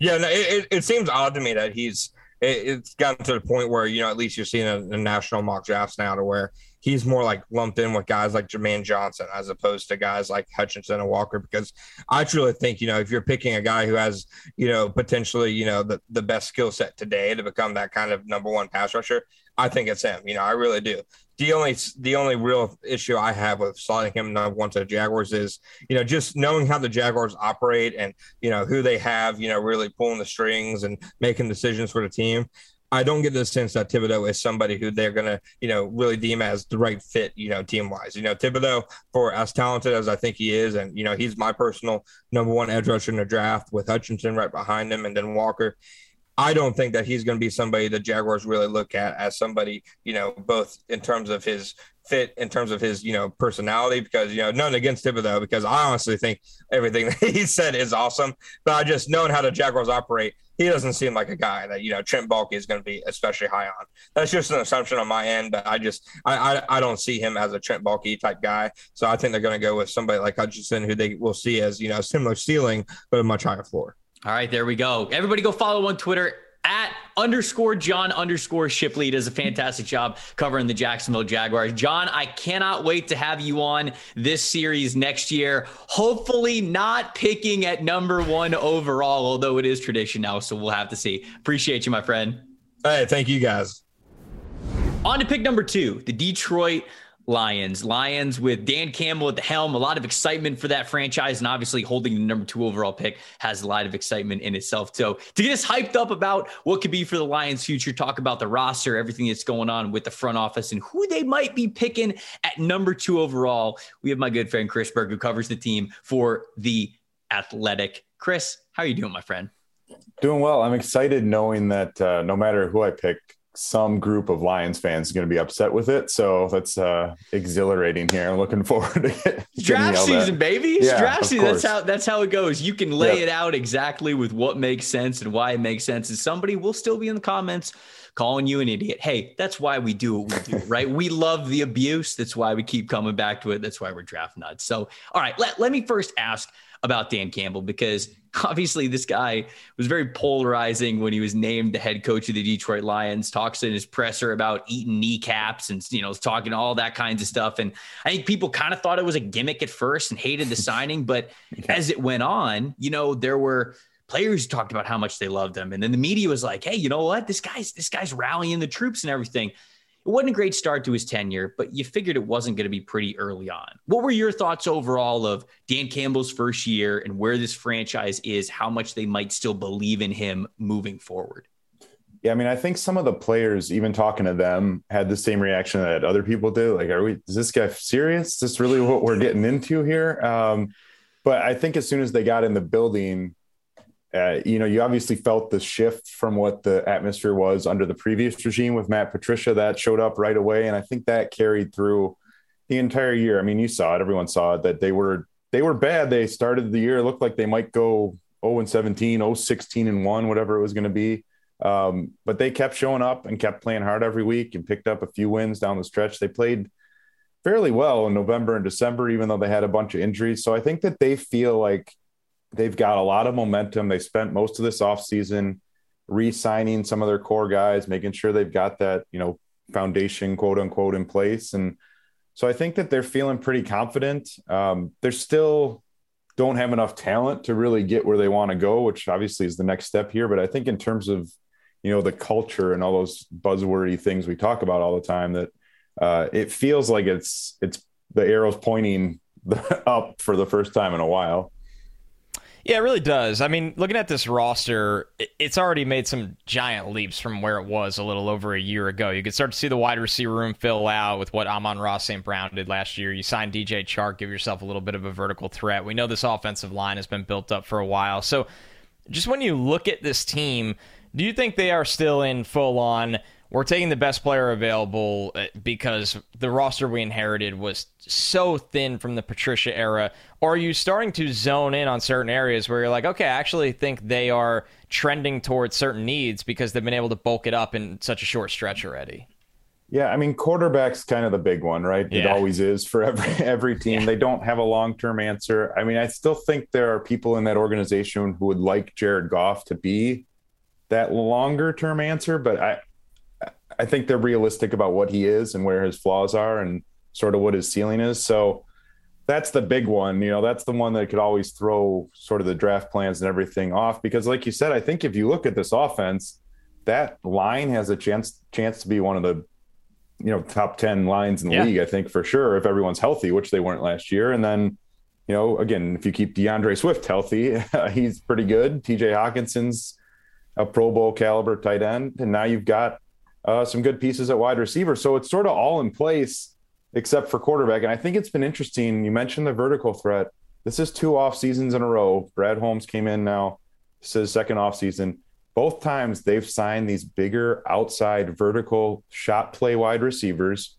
Yeah, no, it, it seems odd to me that he's it's gotten to the point where you know at least you're seeing a, a national mock drafts now to where he's more like lumped in with guys like Jermaine Johnson as opposed to guys like Hutchinson and Walker because I truly think you know if you're picking a guy who has you know potentially you know the, the best skill set today to become that kind of number one pass rusher I think it's him you know I really do. The only the only real issue I have with slotting him number one to the Jaguars is you know just knowing how the Jaguars operate and you know who they have you know really pulling the strings and making decisions for the team I don't get the sense that Thibodeaux is somebody who they're going to, you know, really deem as the right fit, you know, team wise. You know, Thibodeaux, for as talented as I think he is, and, you know, he's my personal number one edge rusher in the draft with Hutchinson right behind him and then Walker. I don't think that he's going to be somebody the Jaguars really look at as somebody, you know, both in terms of his fit in terms of his, you know, personality because, you know, nothing against Thibodeaux because I honestly think everything that he said is awesome. But I just knowing how the Jaguars operate, he doesn't seem like a guy that, you know, Trent Baalke is going to be especially high on. That's just an assumption on my end, but I just, I, I, I don't see him as a Trent Baalke type guy. So I think they're going to go with somebody like Hutchinson, who they will see as, you know, similar ceiling, but a much higher floor. All right, there we go. Everybody go follow on Twitter at underscore John underscore Shipley does a fantastic job covering the Jacksonville Jaguars. John, I cannot wait to have you on this series next year. Hopefully, not picking at number one overall, although it is tradition now, so we'll have to see. Appreciate you, my friend. Hey, thank you guys. On to pick number two, the Detroit Lions. Lions with Dan Campbell at the helm. A lot of excitement for that franchise. And obviously, holding the number two overall pick has a lot of excitement in itself. So, to get us hyped up about what could be for the Lions' future, talk about the roster, everything that's going on with the front office, and who they might be picking at number two overall, we have my good friend Chris Burke, who covers the team for the Athletic. Chris, how are you doing, my friend? Doing well. I'm excited knowing that uh, no matter who I pick, some group of Lions fans is going to be upset with it. So that's uh, exhilarating here. I'm looking forward to it. Draft season, at. baby. Yeah, draft season. That's how that's how it goes. You can lay yep. it out exactly with what makes sense and why it makes sense. And somebody will still be in the comments calling you an idiot. Hey, that's why we do what we do, right? we love the abuse. That's why we keep coming back to it. That's why we're draft nuts. So, all right, let, let me first ask about Dan Campbell because obviously this guy was very polarizing when he was named the head coach of the Detroit Lions. Talks in his presser about eating kneecaps and you know talking all that kinds of stuff. And I think people kind of thought it was a gimmick at first and hated the signing, but as it went on, you know there were players who talked about how much they loved him, and then the media was like, "Hey, you know what? This guy's this guy's rallying the troops and everything." It wasn't a great start to his tenure, but you figured it wasn't going to be pretty early on. What were your thoughts overall of Dan Campbell's first year and where this franchise is, how much they might still believe in him moving forward? Yeah, I mean, I think some of the players, even talking to them, had the same reaction that other people did. Like, are we? Is this guy serious? Is this really what we're getting into here? Um, but I think as soon as they got in the building, uh, you know, you obviously felt the shift from what the atmosphere was under the previous regime with Matt Patricia. That showed up right away, and I think that carried through the entire year. I mean, you saw it; everyone saw it that they were they were bad. They started the year looked like they might go 0 and 17, 0 16 and one, whatever it was going to be. Um, but they kept showing up and kept playing hard every week and picked up a few wins down the stretch. They played fairly well in November and December, even though they had a bunch of injuries. So I think that they feel like they've got a lot of momentum. They spent most of this offseason re-signing some of their core guys, making sure they've got that, you know, foundation quote unquote in place. And so I think that they're feeling pretty confident. Um, they're still don't have enough talent to really get where they want to go, which obviously is the next step here. But I think in terms of, you know, the culture and all those buzzwordy things we talk about all the time, that uh, it feels like it's it's the arrows pointing up for the first time in a while. Yeah, it really does. I mean, looking at this roster, it's already made some giant leaps from where it was a little over a year ago. You could start to see the wide receiver room fill out with what Amon-Ra St. Brown did last year. You signed DJ Chark, give yourself a little bit of a vertical threat. We know this offensive line has been built up for a while. So, just when you look at this team, do you think they are still in full on? We're taking the best player available uh, because the roster we inherited was so thin from the Patricia era? Or are you starting to zone in on certain areas where you're like, okay, I actually think they are trending towards certain needs because they've been able to bulk it up in such a short stretch already? Yeah, I mean, quarterback's kind of the big one, right? Yeah. It always is for every every team. Yeah. They don't have a long term answer. I mean, I still think there are people in that organization who would like Jared Goff to be that longer term answer, but I I think they're realistic about what he is and where his flaws are and sort of what his ceiling is. So that's the big one. You know, that's the one that could always throw sort of the draft plans and everything off. Because, like you said, I think if you look at this offense, that line has a chance chance to be one of the you know top 10 lines in the yeah. league i think for sure if everyone's healthy which they weren't last year and then you know again if you keep D'Andre Swift healthy he's pretty good TJ Hockenson's a pro bowl caliber tight end and now you've got uh, some good pieces at wide receiver. So it's sort of all in place except for quarterback. And I think it's been interesting. You mentioned the vertical threat. This is two off seasons in a row. Brad Holmes came in now. This is second off season. Both times they've signed these bigger outside vertical shot play wide receivers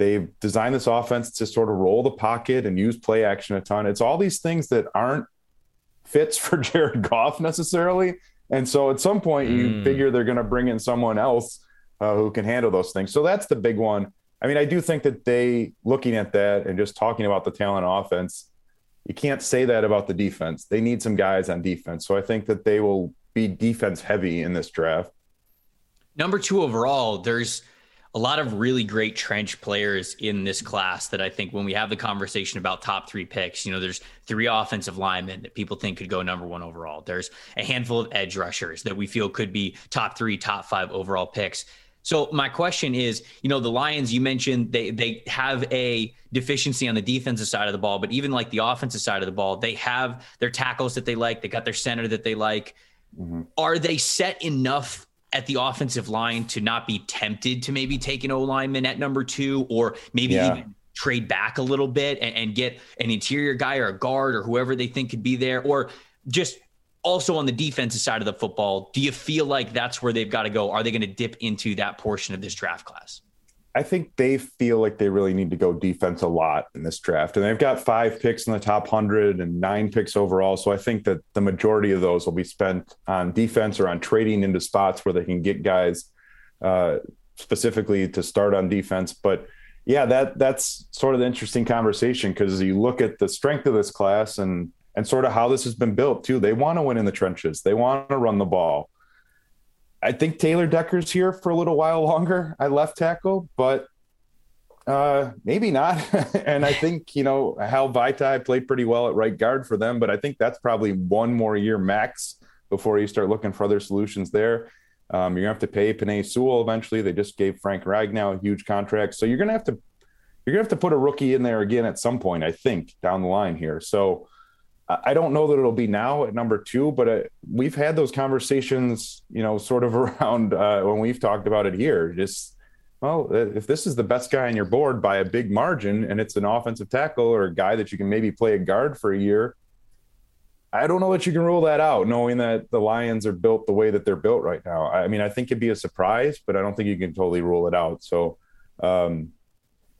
They've designed this offense to sort of roll the pocket and use play action a ton. It's all these things that aren't fits for Jared Goff necessarily. And so at some point, you mm. figure they're going to bring in someone else uh, who can handle those things. So that's the big one. I mean, I do think that they, looking at that and just talking about the talent offense, you can't say that about the defense. They need some guys on defense. So I think that they will be defense heavy in this draft. Number two overall, there's a lot of really great trench players in this class that I think when we have the conversation about top three picks, you know, there's three offensive linemen that people think could go number one overall. There's a handful of edge rushers that we feel could be top three, top five overall picks. So my question is, you know, the Lions, you mentioned they they have a deficiency on the defensive side of the ball, but even like the offensive side of the ball, they have their tackles that they like, they got their center that they like. Mm-hmm. Are they set enough at the offensive line to not be tempted to maybe take an O lineman at number two, or maybe yeah. even trade back a little bit and, and get an interior guy or a guard or whoever they think could be there, or just also on the defensive side of the football, do you feel like that's where they've got to go? Are they going to dip into that portion of this draft class? I think they feel like they really need to go defense a lot in this draft. And they've got five picks in the top 100 and nine picks overall. So I think that the majority of those will be spent on defense or on trading into spots where they can get guys uh, specifically to start on defense. But yeah, that that's sort of the interesting conversation because you look at the strength of this class and and sort of how this has been built too. They want to win in the trenches. They want to run the ball. I think Taylor Decker's here for a little while longer I left tackle, but uh, maybe not. and I think, you know, Hal Vaitai played pretty well at right guard for them, but I think that's probably one more year max before you start looking for other solutions there. Um, you're gonna have to pay Penei Sewell eventually. They just gave Frank Ragnow a huge contract, so you're gonna have to you're gonna have to put a rookie in there again at some point. I think down the line here. So I don't know that it'll be now at number two, but uh, we've had those conversations, you know, sort of around uh, when we've talked about it here. Just, well, if this is the best guy on your board by a big margin and it's an offensive tackle or a guy that you can maybe play a guard for a year, I don't know that you can rule that out, knowing that the Lions are built the way that they're built right now. I mean, I think it'd be a surprise, but I don't think you can totally rule it out. So, um,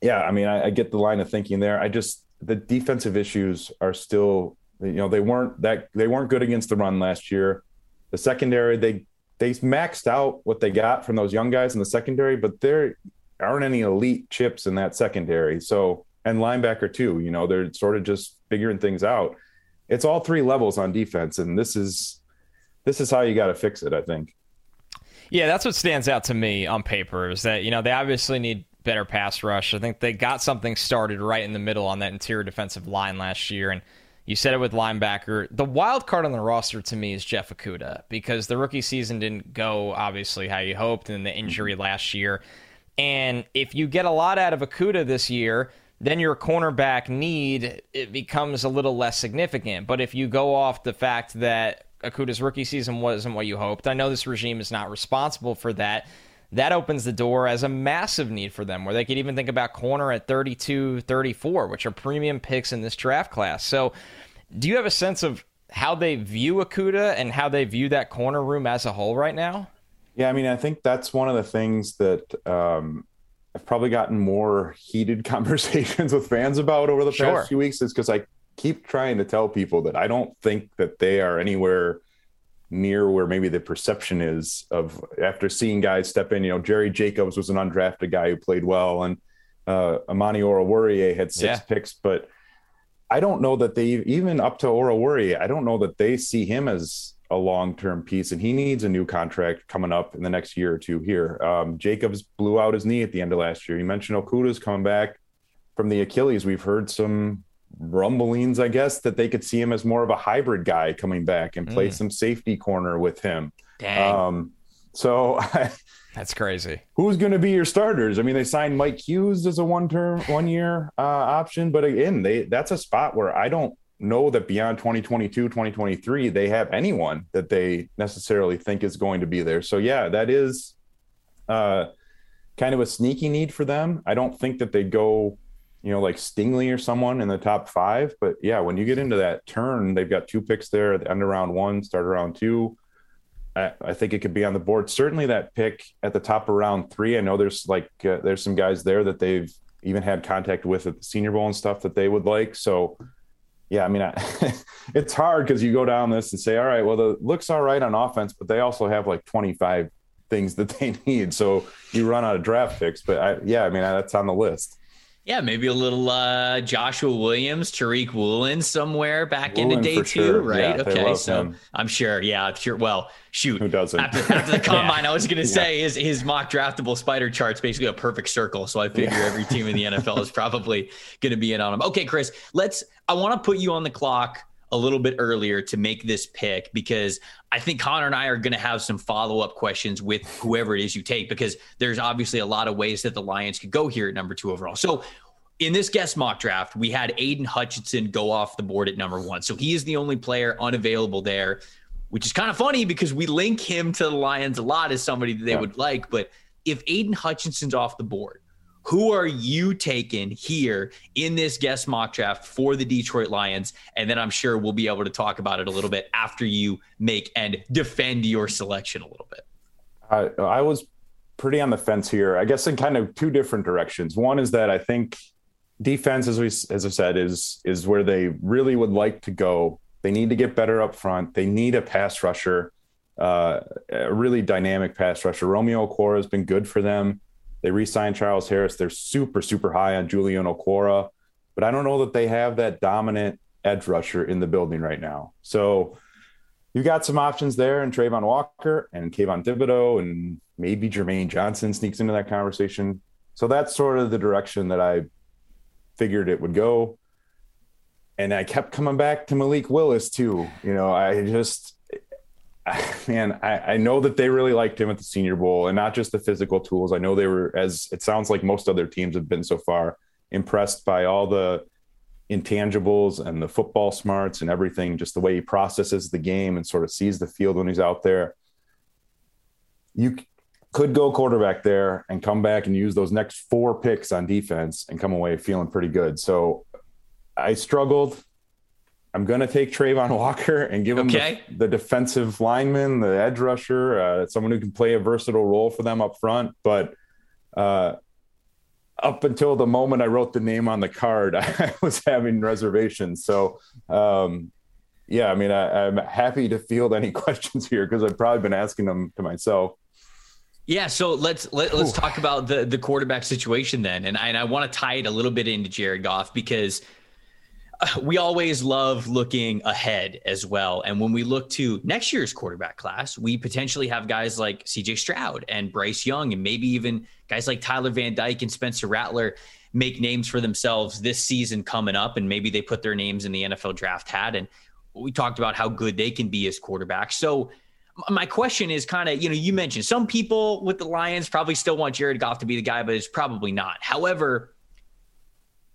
yeah, I mean, I, I get the line of thinking there. I just, the defensive issues are still you know, they weren't that they weren't good against the run last year. The secondary, they they maxed out what they got from those young guys in the secondary, but there aren't any elite chips in that secondary. So and linebacker too, you know, they're sort of just figuring things out. It's all three levels on defense, and this is this is how you got to fix it, I think. Yeah, that's what stands out to me on paper is that you know they obviously need better pass rush. I think they got something started right in the middle on that interior defensive line last year, and you said it with linebacker. The wild card on the roster to me is Jeff Okudah because the rookie season didn't go obviously how you hoped, and the injury mm-hmm. last year. And if you get a lot out of Okudah this year, then your cornerback need it becomes a little less significant. But if you go off the fact that Okudah's rookie season wasn't what you hoped, I know this regime is not responsible for that that opens the door as a massive need for them where they could even think about corner at 32 34 which are premium picks in this draft class so do you have a sense of how they view Okudah and how they view that corner room as a whole right now yeah i mean i think that's one of the things that um, i've probably gotten more heated conversations with fans about over the sure. past few weeks is because i keep trying to tell people that i don't think that they are anywhere near where maybe the perception is of after seeing guys step in. You know, Jerry Jacobs was an undrafted guy who played well, and uh, Amani Oruwariye had six yeah. picks, but I don't know that they even up to Oruwariye, I don't know that they see him as a long-term piece, and he needs a new contract coming up in the next year or two here. Um, Jacobs blew out his knee at the end of last year. You mentioned Okudah's coming back from the Achilles. We've heard some rumblings, I guess, that they could see him as more of a hybrid guy coming back and play mm. some safety corner with him. Dang. Um, so that's crazy. Who's going to be your starters? I mean, they signed Mike Hughes as a one term, one year uh, option, but again, they that's a spot where I don't know that beyond 2022, 2023, they have anyone that they necessarily think is going to be there. So yeah, that is uh, kind of a sneaky need for them. I don't think that they go you know, like Stingley or someone in the top five. But yeah, when you get into that turn, they've got two picks there at the end of round one, start around two. I, I, think it could be on the board. Certainly that pick at the top of round three. I know there's like uh, there's some guys there that they've even had contact with at the Senior Bowl and stuff that they would like. So, yeah, I mean, I, it's hard because you go down this and say, all right, well, the looks all right on offense, but they also have like 25 things that they need. So you run out of draft picks. But I, yeah, I mean, that's on the list. Yeah, maybe a little uh, Joshua Williams, Tariq Woolen somewhere back Woolen into day two, sure. right? Yeah, okay, so him. I'm sure. Yeah, I'm sure. Well, shoot, who doesn't? After, after the combine, yeah. I was going to say yeah. his his mock draftable spider chart's basically a perfect circle. So I figure every team in the NFL is probably going to be in on him. Okay, Chris, let's. I want to put you on the clock a little bit earlier to make this pick because I think Connor and I are going to have some follow up questions with whoever it is you take because there's obviously a lot of ways that the Lions could go here at number two overall. So in this guest mock draft, we had Aidan Hutchinson go off the board at number one. So he is the only player unavailable there, which is kind of funny because we link him to the Lions a lot as somebody that they yeah. would like. But if Aidan Hutchinson's off the board, who are you taking here in this guest mock draft for the Detroit Lions? And then I'm sure we'll be able to talk about it a little bit after you make and defend your selection a little bit. I, I was pretty on the fence here, I guess, in kind of two different directions. One is that I think defense, as we as I said, is is where they really would like to go. They need to get better up front. They need a pass rusher, uh, a really dynamic pass rusher. Romeo Okwara has been good for them. They re-signed Charles Harris. They're super, super high on Julian Okwara, but I don't know that they have that dominant edge rusher in the building right now. So you've got some options there and Travon Walker and Kayvon Thibodeaux and maybe Jermaine Johnson sneaks into that conversation. So that's sort of the direction that I figured it would go. And I kept coming back to Malik Willis too. You know, I just man, I, I, know that they really liked him at the Senior Bowl, and not just the physical tools. I know they were, as it sounds like most other teams have been so far, impressed by all the intangibles and the football smarts and everything, just the way he processes the game and sort of sees the field when he's out there. You could go quarterback there and come back and use those next four picks on defense and come away feeling pretty good. So I struggled. I'm going to take Travon Walker and give him okay. the, the, defensive lineman, the edge rusher, uh, someone who can play a versatile role for them up front. But uh, up until the moment I wrote the name on the card, I was having reservations. So, um, yeah, I mean, I, I'm happy to field any questions here because I've probably been asking them to myself. Yeah, so let's let, us let us talk about the the quarterback situation then, and I, and I want to tie it a little bit into Jared Goff because we always love looking ahead as well. And when we look to next year's quarterback class, we potentially have guys like CJ Stroud and Bryce Young, and maybe even guys like Tyler Van Dyke and Spencer Rattler make names for themselves this season coming up. And maybe they put their names in the NFL draft hat. And we talked about how good they can be as quarterbacks. So my question is kind of, you know, you mentioned some people with the Lions probably still want Jared Goff to be the guy, but it's probably not. However,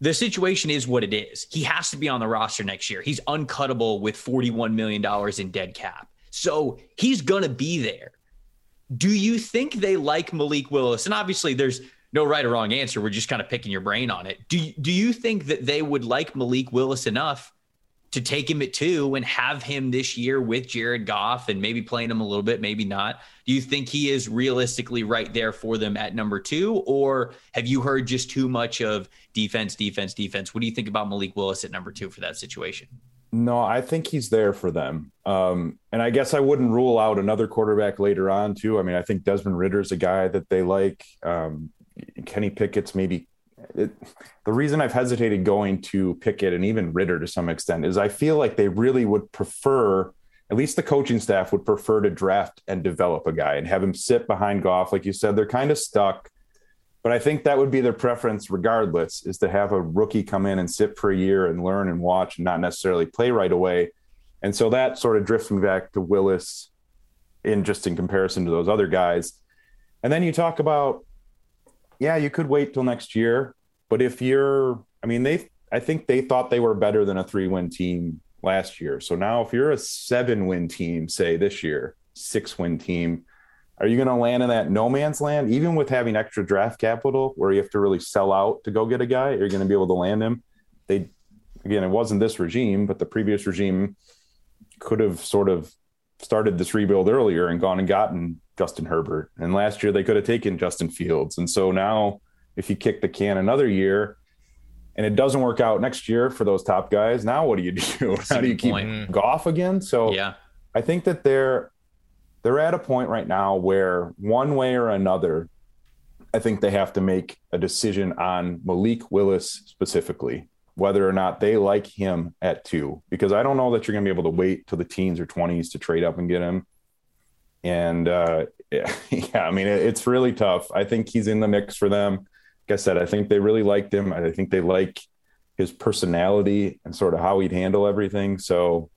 the situation is what it is. He has to be on the roster next year. He's uncuttable with $41 million in dead cap. So he's going to be there. Do you think they like Malik Willis? And obviously, there's no right or wrong answer. We're just kind of picking your brain on it. Do, do you think that they would like Malik Willis enough to take him at two and have him this year with Jared Goff and maybe playing him a little bit, maybe not. Do you think he is realistically right there for them at number two? Or have you heard just too much of defense, defense, defense? What do you think about Malik Willis at number two for that situation? No, I think he's there for them. Um, and I guess I wouldn't rule out another quarterback later on, too. I mean, I think Desmond Ridder's a guy that they like. Um, Kenny Pickett's maybe it, the reason I've hesitated going to Pickett and even Ridder to some extent is I feel like they really would prefer, at least the coaching staff would prefer to draft and develop a guy and have him sit behind Goff. Like you said, they're kind of stuck. But I think that would be their preference, regardless, is to have a rookie come in and sit for a year and learn and watch and not necessarily play right away. And so that sort of drifts me back to Willis in just in comparison to those other guys. And then you talk about yeah, you could wait till next year. But if you're, I mean, they, I think they thought they were better than a three win team last year. So now if you're a seven win team, say this year, six win team, are you going to land in that no man's land, even with having extra draft capital where you have to really sell out to go get a guy? Are You're going to be able to land him. They, again, it wasn't this regime, but the previous regime could have sort of started this rebuild earlier and gone and gotten Justin Herbert. And last year they could have taken Justin Fields. And so now if you kick the can another year and it doesn't work out next year for those top guys, now what do you do? How do you keep point. Goff again? So yeah, I think that they're they're at a point right now where one way or another, I think they have to make a decision on Malik Willis specifically, whether or not they like him at two, because I don't know that you're going to be able to wait till the teens or 20s to trade up and get him. And uh, yeah, I mean, it's really tough. I think he's in the mix for them like I said, I think they really liked him. I think they like his personality and sort of how he'd handle everything. So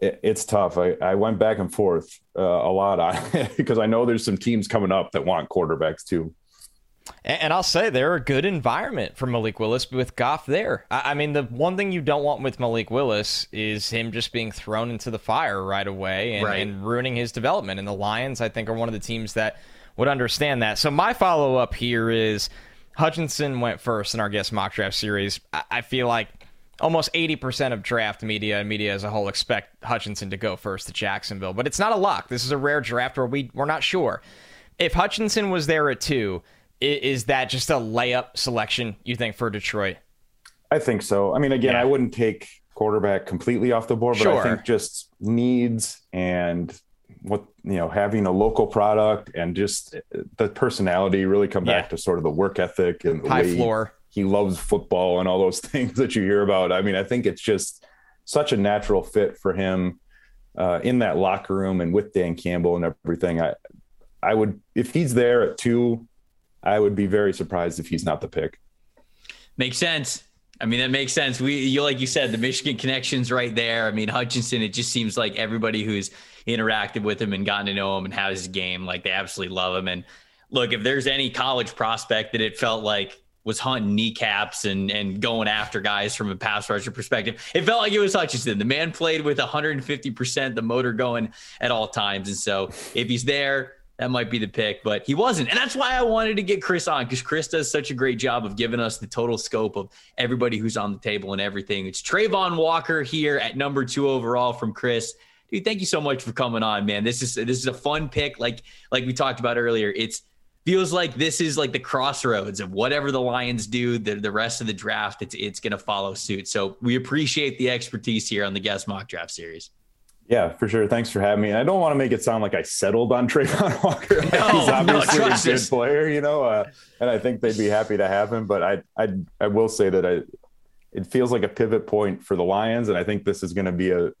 it, it's tough. I, I, went back and forth uh, a lot on because I know there's some teams coming up that want quarterbacks too. And I'll say they're a good environment for Malik Willis with Goff there. I mean, the one thing you don't want with Malik Willis is him just being thrown into the fire right away and, right. and ruining his development. And the Lions, I think, are one of the teams that would understand that. So my follow up here is Hutchinson went first in our guest mock draft series. I feel like almost 80% of draft media and media as a whole expect Hutchinson to go first to Jacksonville, but it's not a lock. This is a rare draft where we we're not sure. If Hutchinson was there at 2, is that just a layup selection you think for Detroit? I think so. I mean again, yeah. I wouldn't take quarterback completely off the board, but sure. I think just needs and what you know having a local product and just the personality really come back yeah. to sort of the work ethic and the high floor he loves football and all those things that you hear about i mean i think it's just such a natural fit for him uh, in that locker room and with dan campbell and everything i i would if he's there at two i would be very surprised if he's not the pick makes sense I mean, that makes sense. We, you like you said, the Michigan connection's right there. I mean, Hutchinson. It just seems like everybody who's interacted with him and gotten to know him and how his game, like they absolutely love him. And look, if there's any college prospect that it felt like was hunting kneecaps and and going after guys from a pass rusher perspective. It felt like it was Hutchinson. The man played with 150%, the motor going at all times. And so if he's there, that might be the pick, but he wasn't. And that's why I wanted to get Chris on because Chris does such a great job of giving us the total scope of everybody who's on the table and everything. It's Travon Walker here at number two overall from Chris dude, thank you so much for coming on, man. This is this is a fun pick. Like like we talked about earlier, it's feels like this is like the crossroads of whatever the Lions do, the, the rest of the draft, it's it's gonna follow suit. So we appreciate the expertise here on the guest mock draft series. Yeah, for sure. Thanks for having me. And I don't want to make it sound like I settled on Travon Walker. No, he's obviously no, a good player, you know, uh, and I think they'd be happy to have him. But I, I, I will say that I, it feels like a pivot point for the Lions, and I think this is going to be a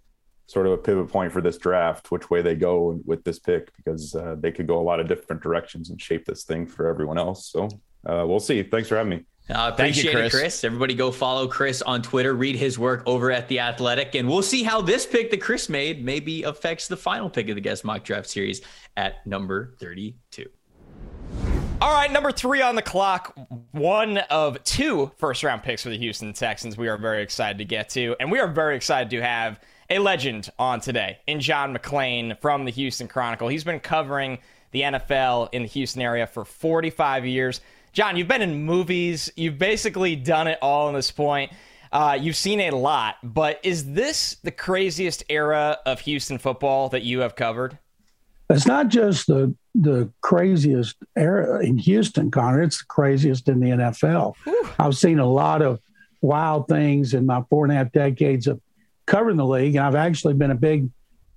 sort of a pivot point for this draft, which way they go with this pick, because uh, they could go a lot of different directions and shape this thing for everyone else. So uh, we'll see. Thanks for having me. Uh, appreciate you, Chris. it, Chris. Everybody go follow Chris on Twitter, read his work over at The Athletic, and we'll see how this pick that Chris made maybe affects the final pick of the Guest Mock Draft Series at number 32. All right, number three on the clock. One of two first round picks for the Houston Texans. We are very excited to get to, and we are very excited to have a legend on today in John McClain from the Houston Chronicle. He's been covering the NFL in the Houston area for 45 years. John, you've been in movies, you've basically done it all in this point. Uh, you've seen a lot, but is this the craziest era of Houston football that you have covered? It's not just the the craziest era in Houston, Connor. It's the craziest in the NFL. Whew. I've seen a lot of wild things in my four and a half decades of covering the league, and I've actually been a big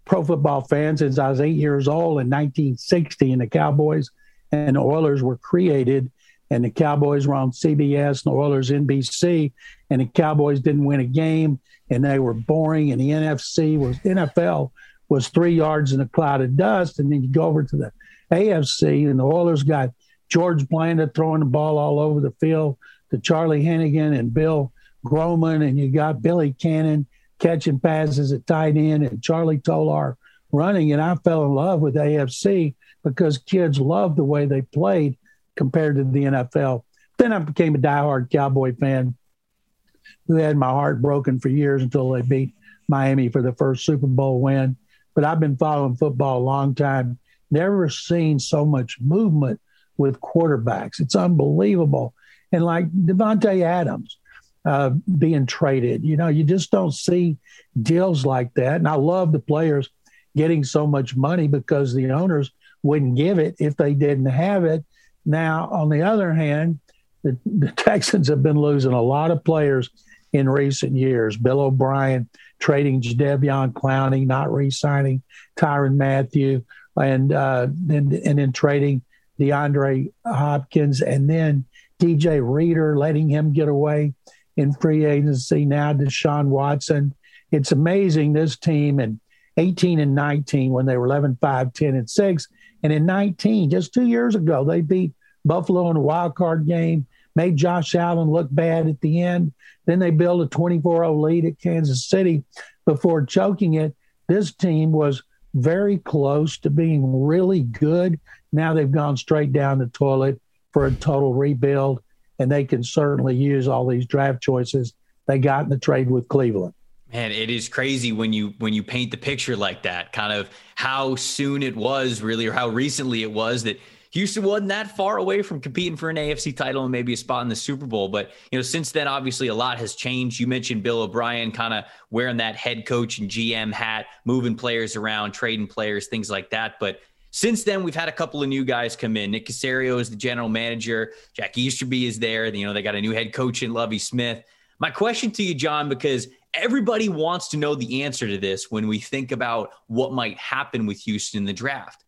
pro football fan since I was eight years old in 1960. And the Cowboys and the Oilers were created, and the Cowboys were on CBS and the Oilers NBC, and the Cowboys didn't win a game, and they were boring. And the NFC was NFL was three yards in a cloud of dust, and then you go over to the AFC, and the Oilers got George Blanda throwing the ball all over the field to Charlie Hennigan and Bill Groman, and you got Billy Cannon catching passes at tight end and Charlie Tolar running. And I fell in love with AFC because kids loved the way they played compared to the NFL. Then I became a diehard Cowboy fan who had my heart broken for years until they beat Miami for the first Super Bowl win. But I've been following football a long time. Never seen so much movement with quarterbacks. It's unbelievable. And like Davante Adams, uh, being traded. You know, you just don't see deals like that. And I love the players getting so much money because the owners wouldn't give it if they didn't have it. Now, on the other hand, the, the Texans have been losing a lot of players in recent years. Bill O'Brien trading Jadeveon Clowney, not re-signing Tyrann Mathieu, and uh, then and then trading DeAndre Hopkins, and then DJ Reader letting him get away in free agency. Now Deshaun Watson. It's amazing this team in 18 and 19 when they were 11, 5, 10, and 6. And in 19, just two years ago, they beat Buffalo in a wild card game, made Josh Allen look bad at the end. Then they built a 24 0 lead at Kansas City before choking it. This team was very close to being really good. Now they've gone straight down the toilet for a total rebuild, and they can certainly use all these draft choices they got in the trade with Cleveland. Man, it is crazy when you when you paint the picture like that, kind of how soon it was really, or how recently it was that Houston wasn't that far away from competing for an AFC title and maybe a spot in the Super Bowl. But, you know, since then, obviously a lot has changed. You mentioned Bill O'Brien kind of wearing that head coach and GM hat, moving players around, trading players, things like that. But since then, we've had a couple of new guys come in. Nick Caserio is the general manager. Jack Easterby is there. You know, they got a new head coach in Lovie Smith. My question to you, John, because everybody wants to know the answer to this when we think about what might happen with Houston in the draft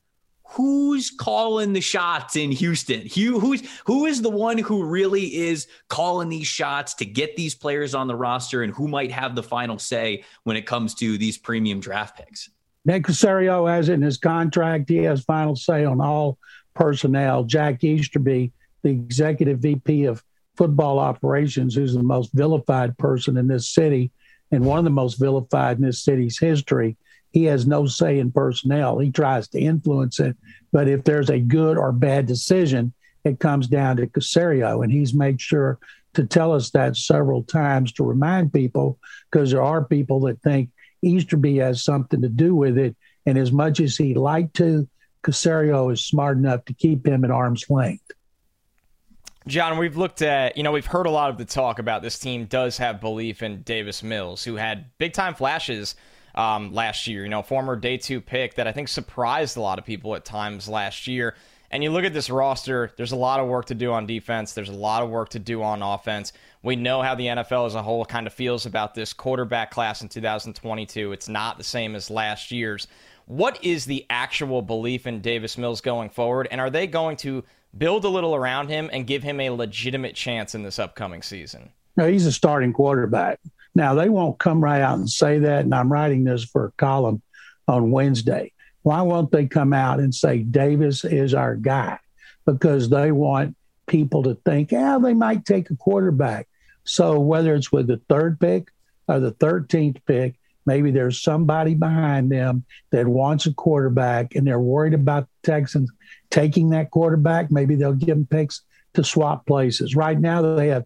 who's calling the shots in Houston? Who, who's who is the one who really is calling these shots to get these players on the roster, and who might have the final say when it comes to these premium draft picks? Nick Caserio has it in his contract. He has final say on all personnel. Jack Easterby, the executive VP of football operations, who's the most vilified person in this city and one of the most vilified in this city's history, he has no say in personnel. He tries to influence it, but if there's a good or bad decision, it comes down to Caserio, and he's made sure to tell us that several times to remind people, because there are people that think Easterby has something to do with it, and as much as he'd like to, Caserio is smart enough to keep him at arm's length. John, we've looked at, you know, we've heard a lot of the talk about this team does have belief in Davis Mills, who had big time flashes um, last year. You know, former day two pick that I think surprised a lot of people at times last year. And you look at this roster, there's a lot of work to do on defense. There's a lot of work to do on offense. We know how the NFL as a whole kind of feels about this quarterback class in 2022. It's not the same as last year's. What is the actual belief in Davis Mills going forward? And are they going to build a little around him and give him a legitimate chance in this upcoming season? No, he's a starting quarterback. Now, they won't come right out and say that, and I'm writing this for a column on Wednesday. Why won't they come out and say Davis is our guy? Because they want people to think, yeah, they might take a quarterback. So whether it's with the third pick or the 13th pick, maybe there's somebody behind them that wants a quarterback and they're worried about the Texans taking that quarterback. Maybe they'll give them picks to swap places. Right now, they have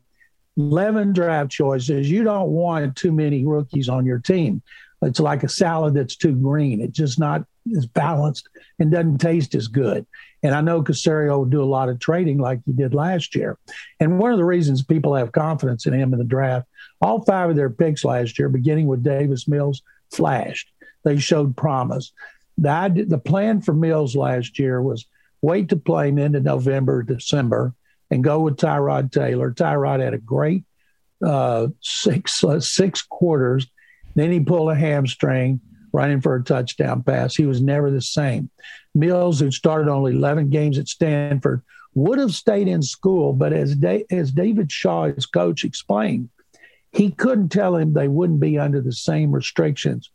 11 draft choices. You don't want too many rookies on your team. It's like a salad that's too green. It's just not as balanced and doesn't taste as good. And I know Caserio will do a lot of trading like he did last year. And one of the reasons people have confidence in him in the draft, all five of their picks last year, beginning with Davis Mills, flashed. They showed promise. The, the plan for Mills last year was wait to play him into November, December, and go with Tyrod Taylor. Tyrod had a great uh, six uh, six quarters. Then he pulled a hamstring running for a touchdown pass. He was never the same. Mills, who started only 11 games at Stanford, would have stayed in school, but as, da- as David Shaw, his coach, explained, he couldn't tell him they wouldn't be under the same restrictions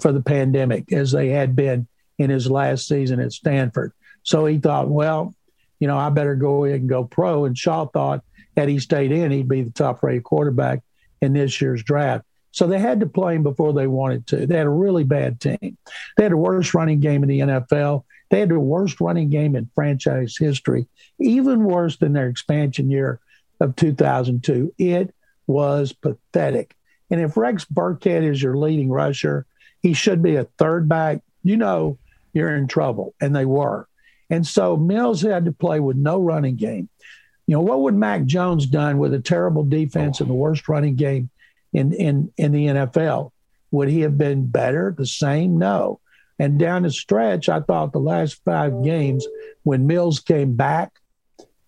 for the pandemic as they had been in his last season at Stanford. So he thought, well, you know, I better go ahead and go pro. And Shaw thought had he stayed in, he'd be the top rated quarterback in this year's draft. So they had to play him before they wanted to. They had a really bad team. They had the worst running game in the NFL. They had the worst running game in franchise history, even worse than their expansion year of 2002. It was pathetic. And if Rex Burkhead is your leading rusher, he should be a third back. You know you're in trouble, and they were. And so Mills had to play with no running game. You know, what would Mac Jones done with a terrible defense oh. and the worst running game in, in, in the NFL? Would he have been better? The same? No. And down the stretch, I thought the last five games, when Mills came back,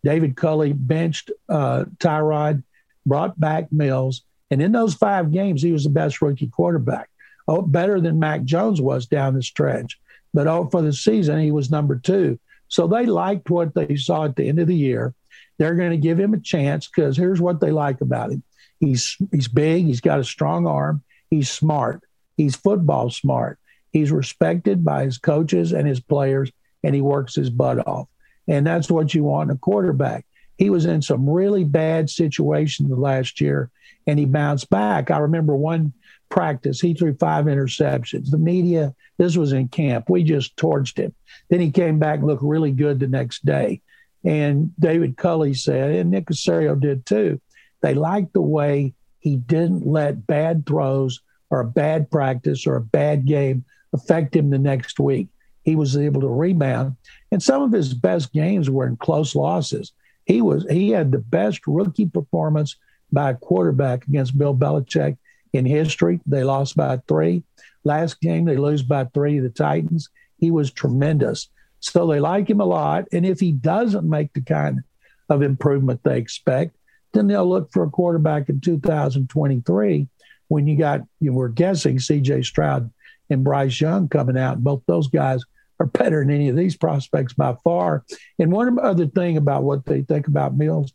David Culley benched uh, Tyrod, brought back Mills, and in those five games, he was the best rookie quarterback. Oh, better than Mac Jones was down the stretch. But oh, for the season, he was number two. So they liked what they saw at the end of the year. They're going to give him a chance because here's what they like about him. He's he's big. He's got a strong arm. He's smart. He's football smart. He's respected by his coaches and his players, and he works his butt off. And that's what you want in a quarterback. He was in some really bad situations last year, and he bounced back. I remember one practice, he threw five interceptions. The media, this was in camp, we just torched him. Then he came back and looked really good the next day. And David Culley said, and Nick Caserio did too, they liked the way he didn't let bad throws or a bad practice or a bad game affect him the next week. He was able to rebound. And some of his best games were in close losses. He was he had the best rookie performance by a quarterback against Bill Belichick in history. They lost by three. Last game they lose by three to the Titans. He was tremendous. So they like him a lot. And if he doesn't make the kind of improvement they expect, then they'll look for a quarterback in 2023 when you got, you were guessing CJ Stroud and Bryce Young coming out. Both those guys are better than any of these prospects by far. And one other thing about what they think about Mills,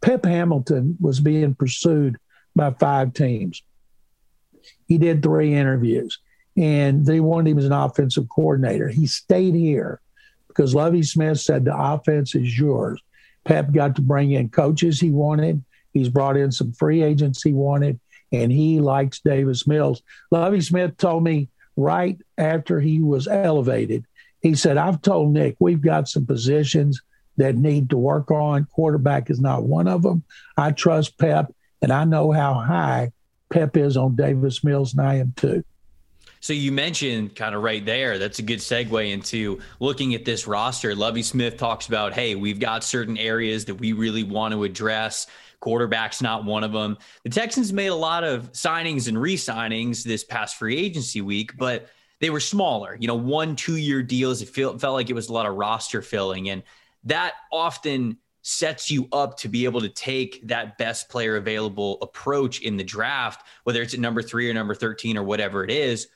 Pep Hamilton was being pursued by five teams. He did three interviews and they wanted him as an offensive coordinator. He stayed here because Lovie Smith said the offense is yours. Pep got to bring in coaches he wanted. He's brought in some free agents he wanted, and he likes Davis Mills. Lovie Smith told me right after he was elevated, he said, I've told Nick we've got some positions that need to work on. Quarterback is not one of them. I trust Pep, and I know how high Pep is on Davis Mills, and I am too. So you mentioned kind of right there. That's a good segue into looking at this roster. Lovie Smith talks about, hey, we've got certain areas that we really want to address. Quarterback's not one of them. The Texans made a lot of signings and re-signings this past free agency week, but they were smaller. You know, one, two-year deals. It felt felt like it was a lot of roster filling, and that often sets you up to be able to take that best player available approach in the draft, whether it's at number three or number 13 or whatever it is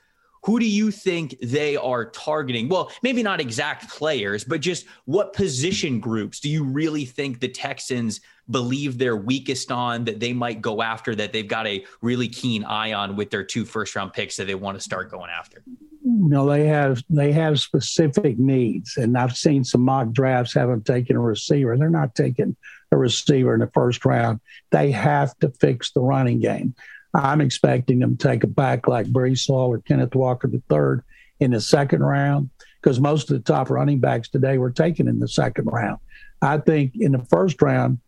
who do you think they are targeting? Well, maybe not exact players, but just what position groups do you really think the Texans believe they're weakest on that they might go after that they've got a really keen eye on with their two first round picks that they want to start going after? No, they have they have specific needs, and I've seen some mock drafts haven't taken a receiver. They're not taking a receiver in the first round. They have to fix the running game. I'm expecting them to take a back like Breece Hall or Kenneth Walker III in the second round because most of the top running backs today were taken in the second round. I think in the first round,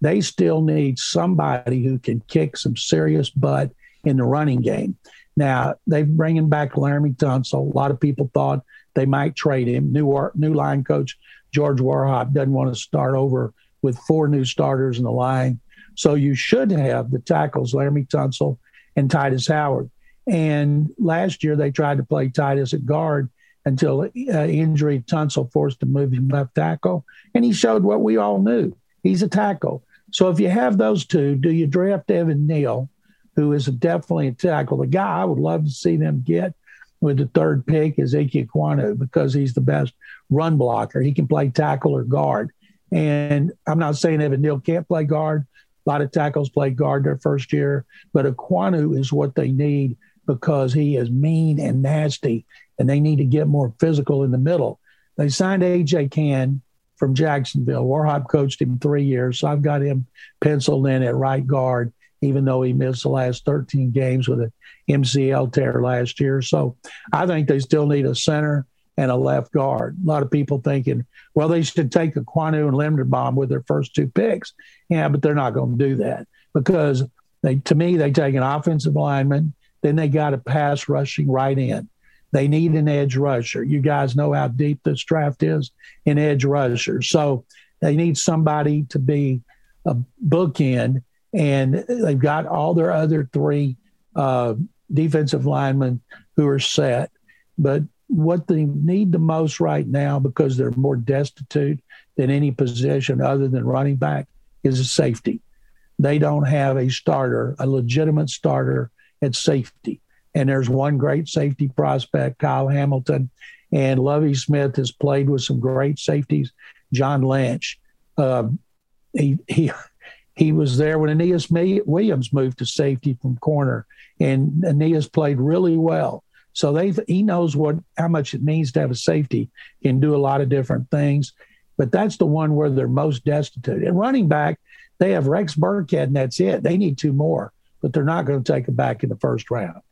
they still need somebody who can kick some serious butt in the running game. Now, they're bringing back Laremy Tunsil. A lot of people thought they might trade him. New, new line coach George Warhop doesn't want to start over with four new starters in the line. So you should have the tackles, Laremy Tunsil and Tytus Howard. And last year they tried to play Tytus at guard until uh, injury Tunsil forced to move him left tackle. And he showed what we all knew. He's a tackle. So if you have those two, do you draft Evan Neal, who is definitely a tackle? The guy I would love to see them get with the third pick is Ike Ekwonu because he's the best run blocker. He can play tackle or guard. And I'm not saying Evan Neal can't play guard, a lot of tackles play guard their first year, but Ekwonu is what they need because he is mean and nasty, and they need to get more physical in the middle. They signed AJ Cann from Jacksonville. Warhop coached him three years, so I've got him penciled in at right guard, even though he missed the last 13 games with an MCL tear last year. So I think they still need a center and a left guard. A lot of people thinking, well, they should take a Ekwonu and Linderbaum with their first two picks. Yeah, but they're not going to do that because they, to me, they take an offensive lineman, then they got a pass rushing right in. They need an edge rusher. You guys know how deep this draft is in edge rushers. So they need somebody to be a bookend, and they've got all their other three uh, defensive linemen who are set. But what they need the most right now because they're more destitute than any position other than running back is a safety. They don't have a starter, a legitimate starter at safety. And there's one great safety prospect, Kyle Hamilton, and Lovie Smith has played with some great safeties. John Lynch, uh, he he he was there when Aeneas Williams moved to safety from corner, and Aeneas played really well. So they he knows what how much it means to have a safety. Can do a lot of different things, but that's the one where they're most destitute. And running back, they have Rex Burkhead, and that's it. They need two more, but they're not going to take it back in the first round.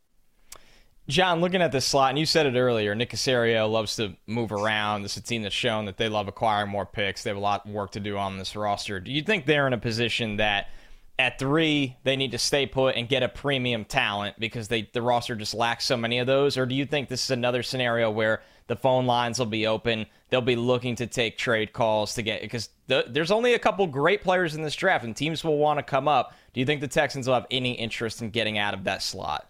John, looking at this slot, and you said it earlier, Nick Caserio loves to move around. This is a team that's shown that they love acquiring more picks. They have a lot of work to do on this roster. Do you think they're in a position that at three they need to stay put and get a premium talent because they the roster just lacks so many of those? Or do you think this is another scenario where the phone lines will be open? They'll be looking to take trade calls to get because the, there's only a couple great players in this draft, and teams will want to come up. Do you think the Texans will have any interest in getting out of that slot?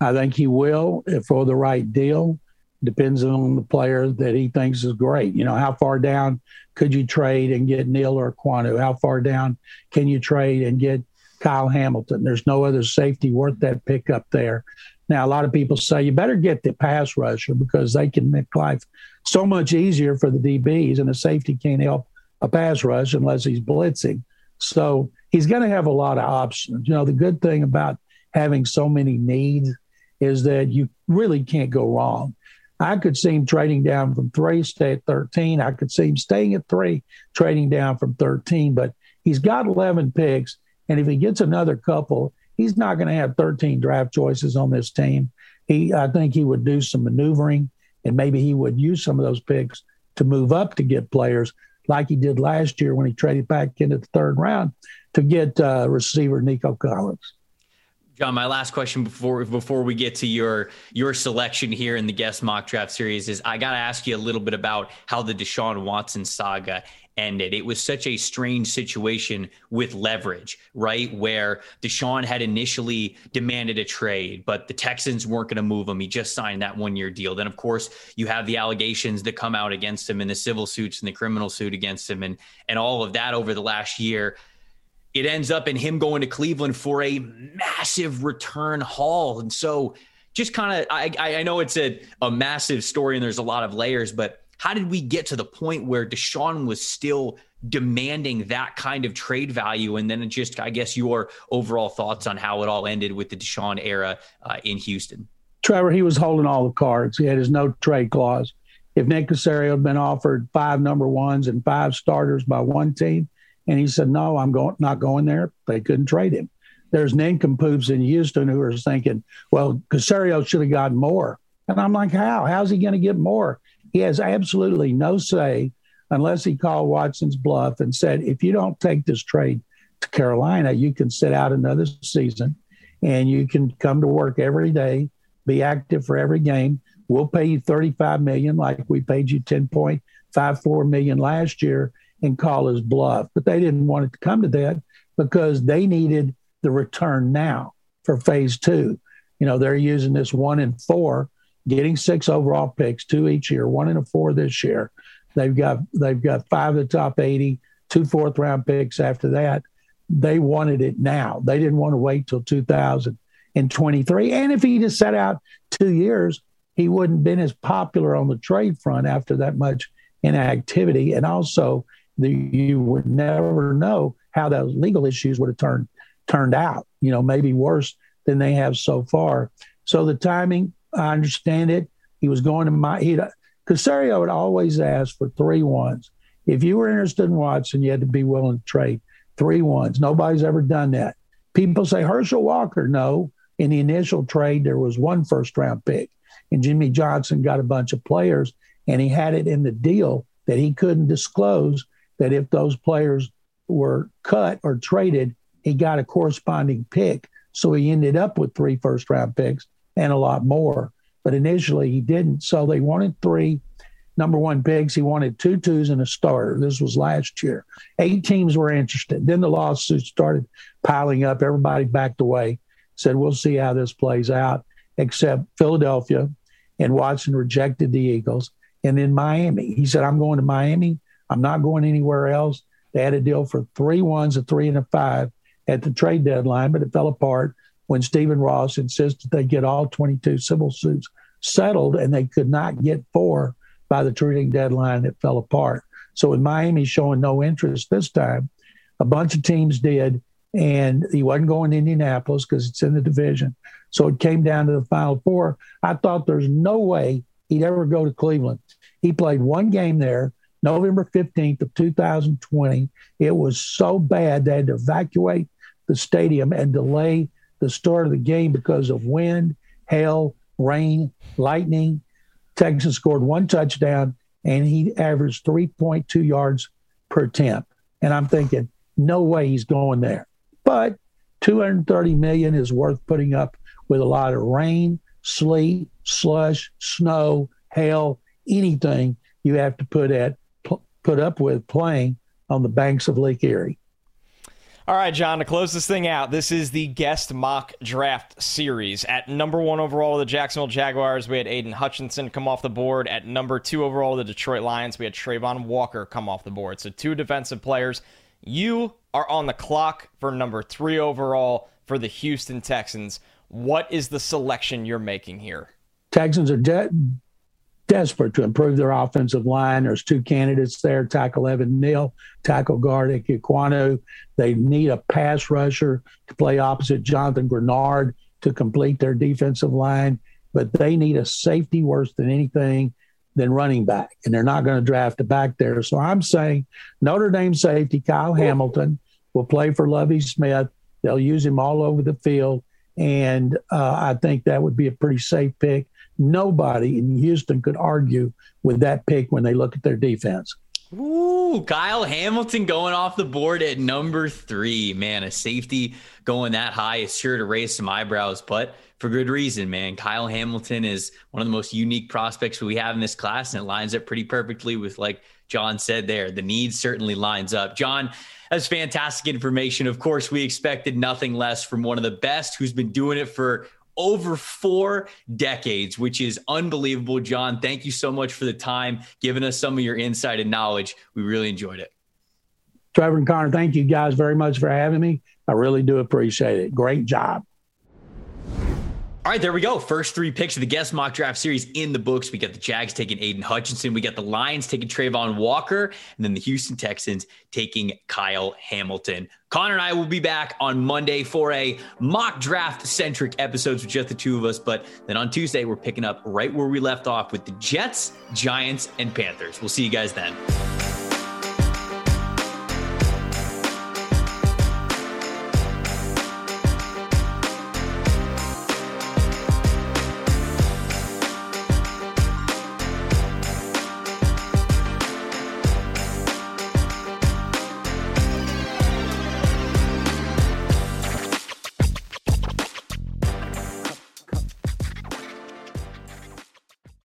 I think he will eh, for the right deal. Depends on the player that he thinks is great. You know, how far down could you trade and get Neal or Ekwonu? How far down can you trade and get Kyle Hamilton? There's no other safety worth that pick up there. Now, a lot of people say you better get the pass rusher because they can make life so much easier for the DBs, and a safety can't help a pass rush unless he's blitzing. So he's going to have a lot of options. You know, the good thing about having so many needs is that you really can't go wrong. I could see him trading down from three, stay at 13. I could see him staying at three, trading down from 13. But he's got 11 picks. And if he gets another couple, he's not going to have 13 draft choices on this team. He, I think he would do some maneuvering and maybe he would use some of those picks to move up to get players like he did last year when he traded back into the third round to get uh, receiver Nico Collins. John, my last question before before we get to your your selection here in the guest mock draft series is I got to ask you a little bit about how the Deshaun Watson saga ended. It was such a strange situation with leverage, right? Where Deshaun had initially demanded a trade, but the Texans weren't going to move him. He just signed that one year deal. Then, of course, you have the allegations that come out against him and the civil suits and the criminal suit against him and and all of that over the last year it ends up in him going to Cleveland for a massive return haul. And so just kind of, I, I know it's a, a massive story and there's a lot of layers, but how did we get to the point where Deshaun was still demanding that kind of trade value? And then just, I guess, your overall thoughts on how it all ended with the Deshaun era uh, in Houston. Trevor, he was holding all the cards. He had his no trade clause. If Nick Caserio had been offered five number ones and five starters by one team, and he said, "No, I'm going not going there." They couldn't trade him. There's nincompoops in Houston who are thinking, "Well, Caserio should have gotten more." And I'm like, "How? How's he going to get more?" He has absolutely no say unless he called Watson's bluff and said, "If you don't take this trade to Carolina, you can sit out another season, and you can come to work every day, be active for every game. We'll pay you 35 million, like we paid you 10.54 million last year." And call his bluff. But they didn't want it to come to that because they needed the return now for phase two. You know, they're using this one and four, getting six overall picks, two each year, one and a four this year. They've got they've got five of the top 80, two fourth round picks after that. They wanted it now. They didn't want to wait till 2023. And if he just sat out two years, he wouldn't been as popular on the trade front after that much inactivity. And also, the, you would never know how those legal issues would have turned turned out. You know, maybe worse than they have so far. So the timing, I understand it. He was going to my he Caserio would always ask for three ones. If you were interested in Watson, you had to be willing to trade three ones. Nobody's ever done that. People say Herschel Walker. No, in the initial trade, there was one first round pick, and Jimmy Johnson got a bunch of players, and he had it in the deal that he couldn't disclose that if those players were cut or traded, he got a corresponding pick. So he ended up with three first round picks and a lot more. But initially he didn't. So they wanted three number one picks. He wanted two twos and a starter. This was last year. Eight teams were interested. Then the lawsuits started piling up. Everybody backed away, said, we'll see how this plays out, except Philadelphia. And Watson rejected the Eagles. And then Miami. He said, I'm going to Miami I'm not going anywhere else. They had a deal for three ones, a three, and a five at the trade deadline, but it fell apart when Stephen Ross insisted they get all 22 civil suits settled, and they could not get four by the trading deadline. It fell apart. So with Miami showing no interest this time, a bunch of teams did, and he wasn't going to Indianapolis because it's in the division. So it came down to the final four. I thought there's no way he'd ever go to Cleveland. He played one game there, November 15th of 2020. It was so bad they had to evacuate the stadium and delay the start of the game because of wind, hail, rain, lightning. Texas scored one touchdown and he averaged 3.2 yards per attempt. And I'm thinking, no way he's going there. But 230 million is worth putting up with a lot of rain, sleet, slush, snow, hail, anything you have to put at put up with playing on the banks of Lake Erie. All right, John, to close this thing out, this is the guest mock draft series. At number one overall, the Jacksonville Jaguars, we had Aidan Hutchinson come off the board. At number two overall, the Detroit Lions, we had Travon Walker come off the board. So two defensive players. You are on the clock for number three overall for the Houston Texans. What is the selection you're making here? Texans are de- desperate to improve their offensive line. There's two candidates there tackle Evan Neal, tackle guard Ekwonu. They need a pass rusher to play opposite Jonathan Greenard to complete their defensive line, but they need a safety worse than anything than running back, and they're not going to draft a back there. So I'm saying Notre Dame safety Kyle Hamilton will play for Lovie Smith. They'll use him all over the field, and uh, I think that would be a pretty safe pick nobody in Houston could argue with that pick when they look at their defense. Ooh, Kyle Hamilton going off the board at number three. Man, a safety going that high is sure to raise some eyebrows, but for good reason, man. Kyle Hamilton is one of the most unique prospects we have in this class, and it lines up pretty perfectly with, like John said there, the need certainly lines up. John, that's fantastic information. Of course, we expected nothing less from one of the best who's been doing it for over four decades, which is unbelievable. John, thank you so much for the time, giving us some of your insight and knowledge. We really enjoyed it. Trevor and Connor, thank you guys very much for having me. I really do appreciate it. Great job. All right, there we go. First three picks of the guest mock draft series in the books. We got the Jags taking Aidan Hutchinson. We got the Lions taking Travon Walker. And then the Houston Texans taking Kyle Hamilton. Connor and I will be back on Monday for a mock draft centric episodes with just the two of us. But then on Tuesday, we're picking up right where we left off with the Jets, Giants, and Panthers. We'll see you guys then.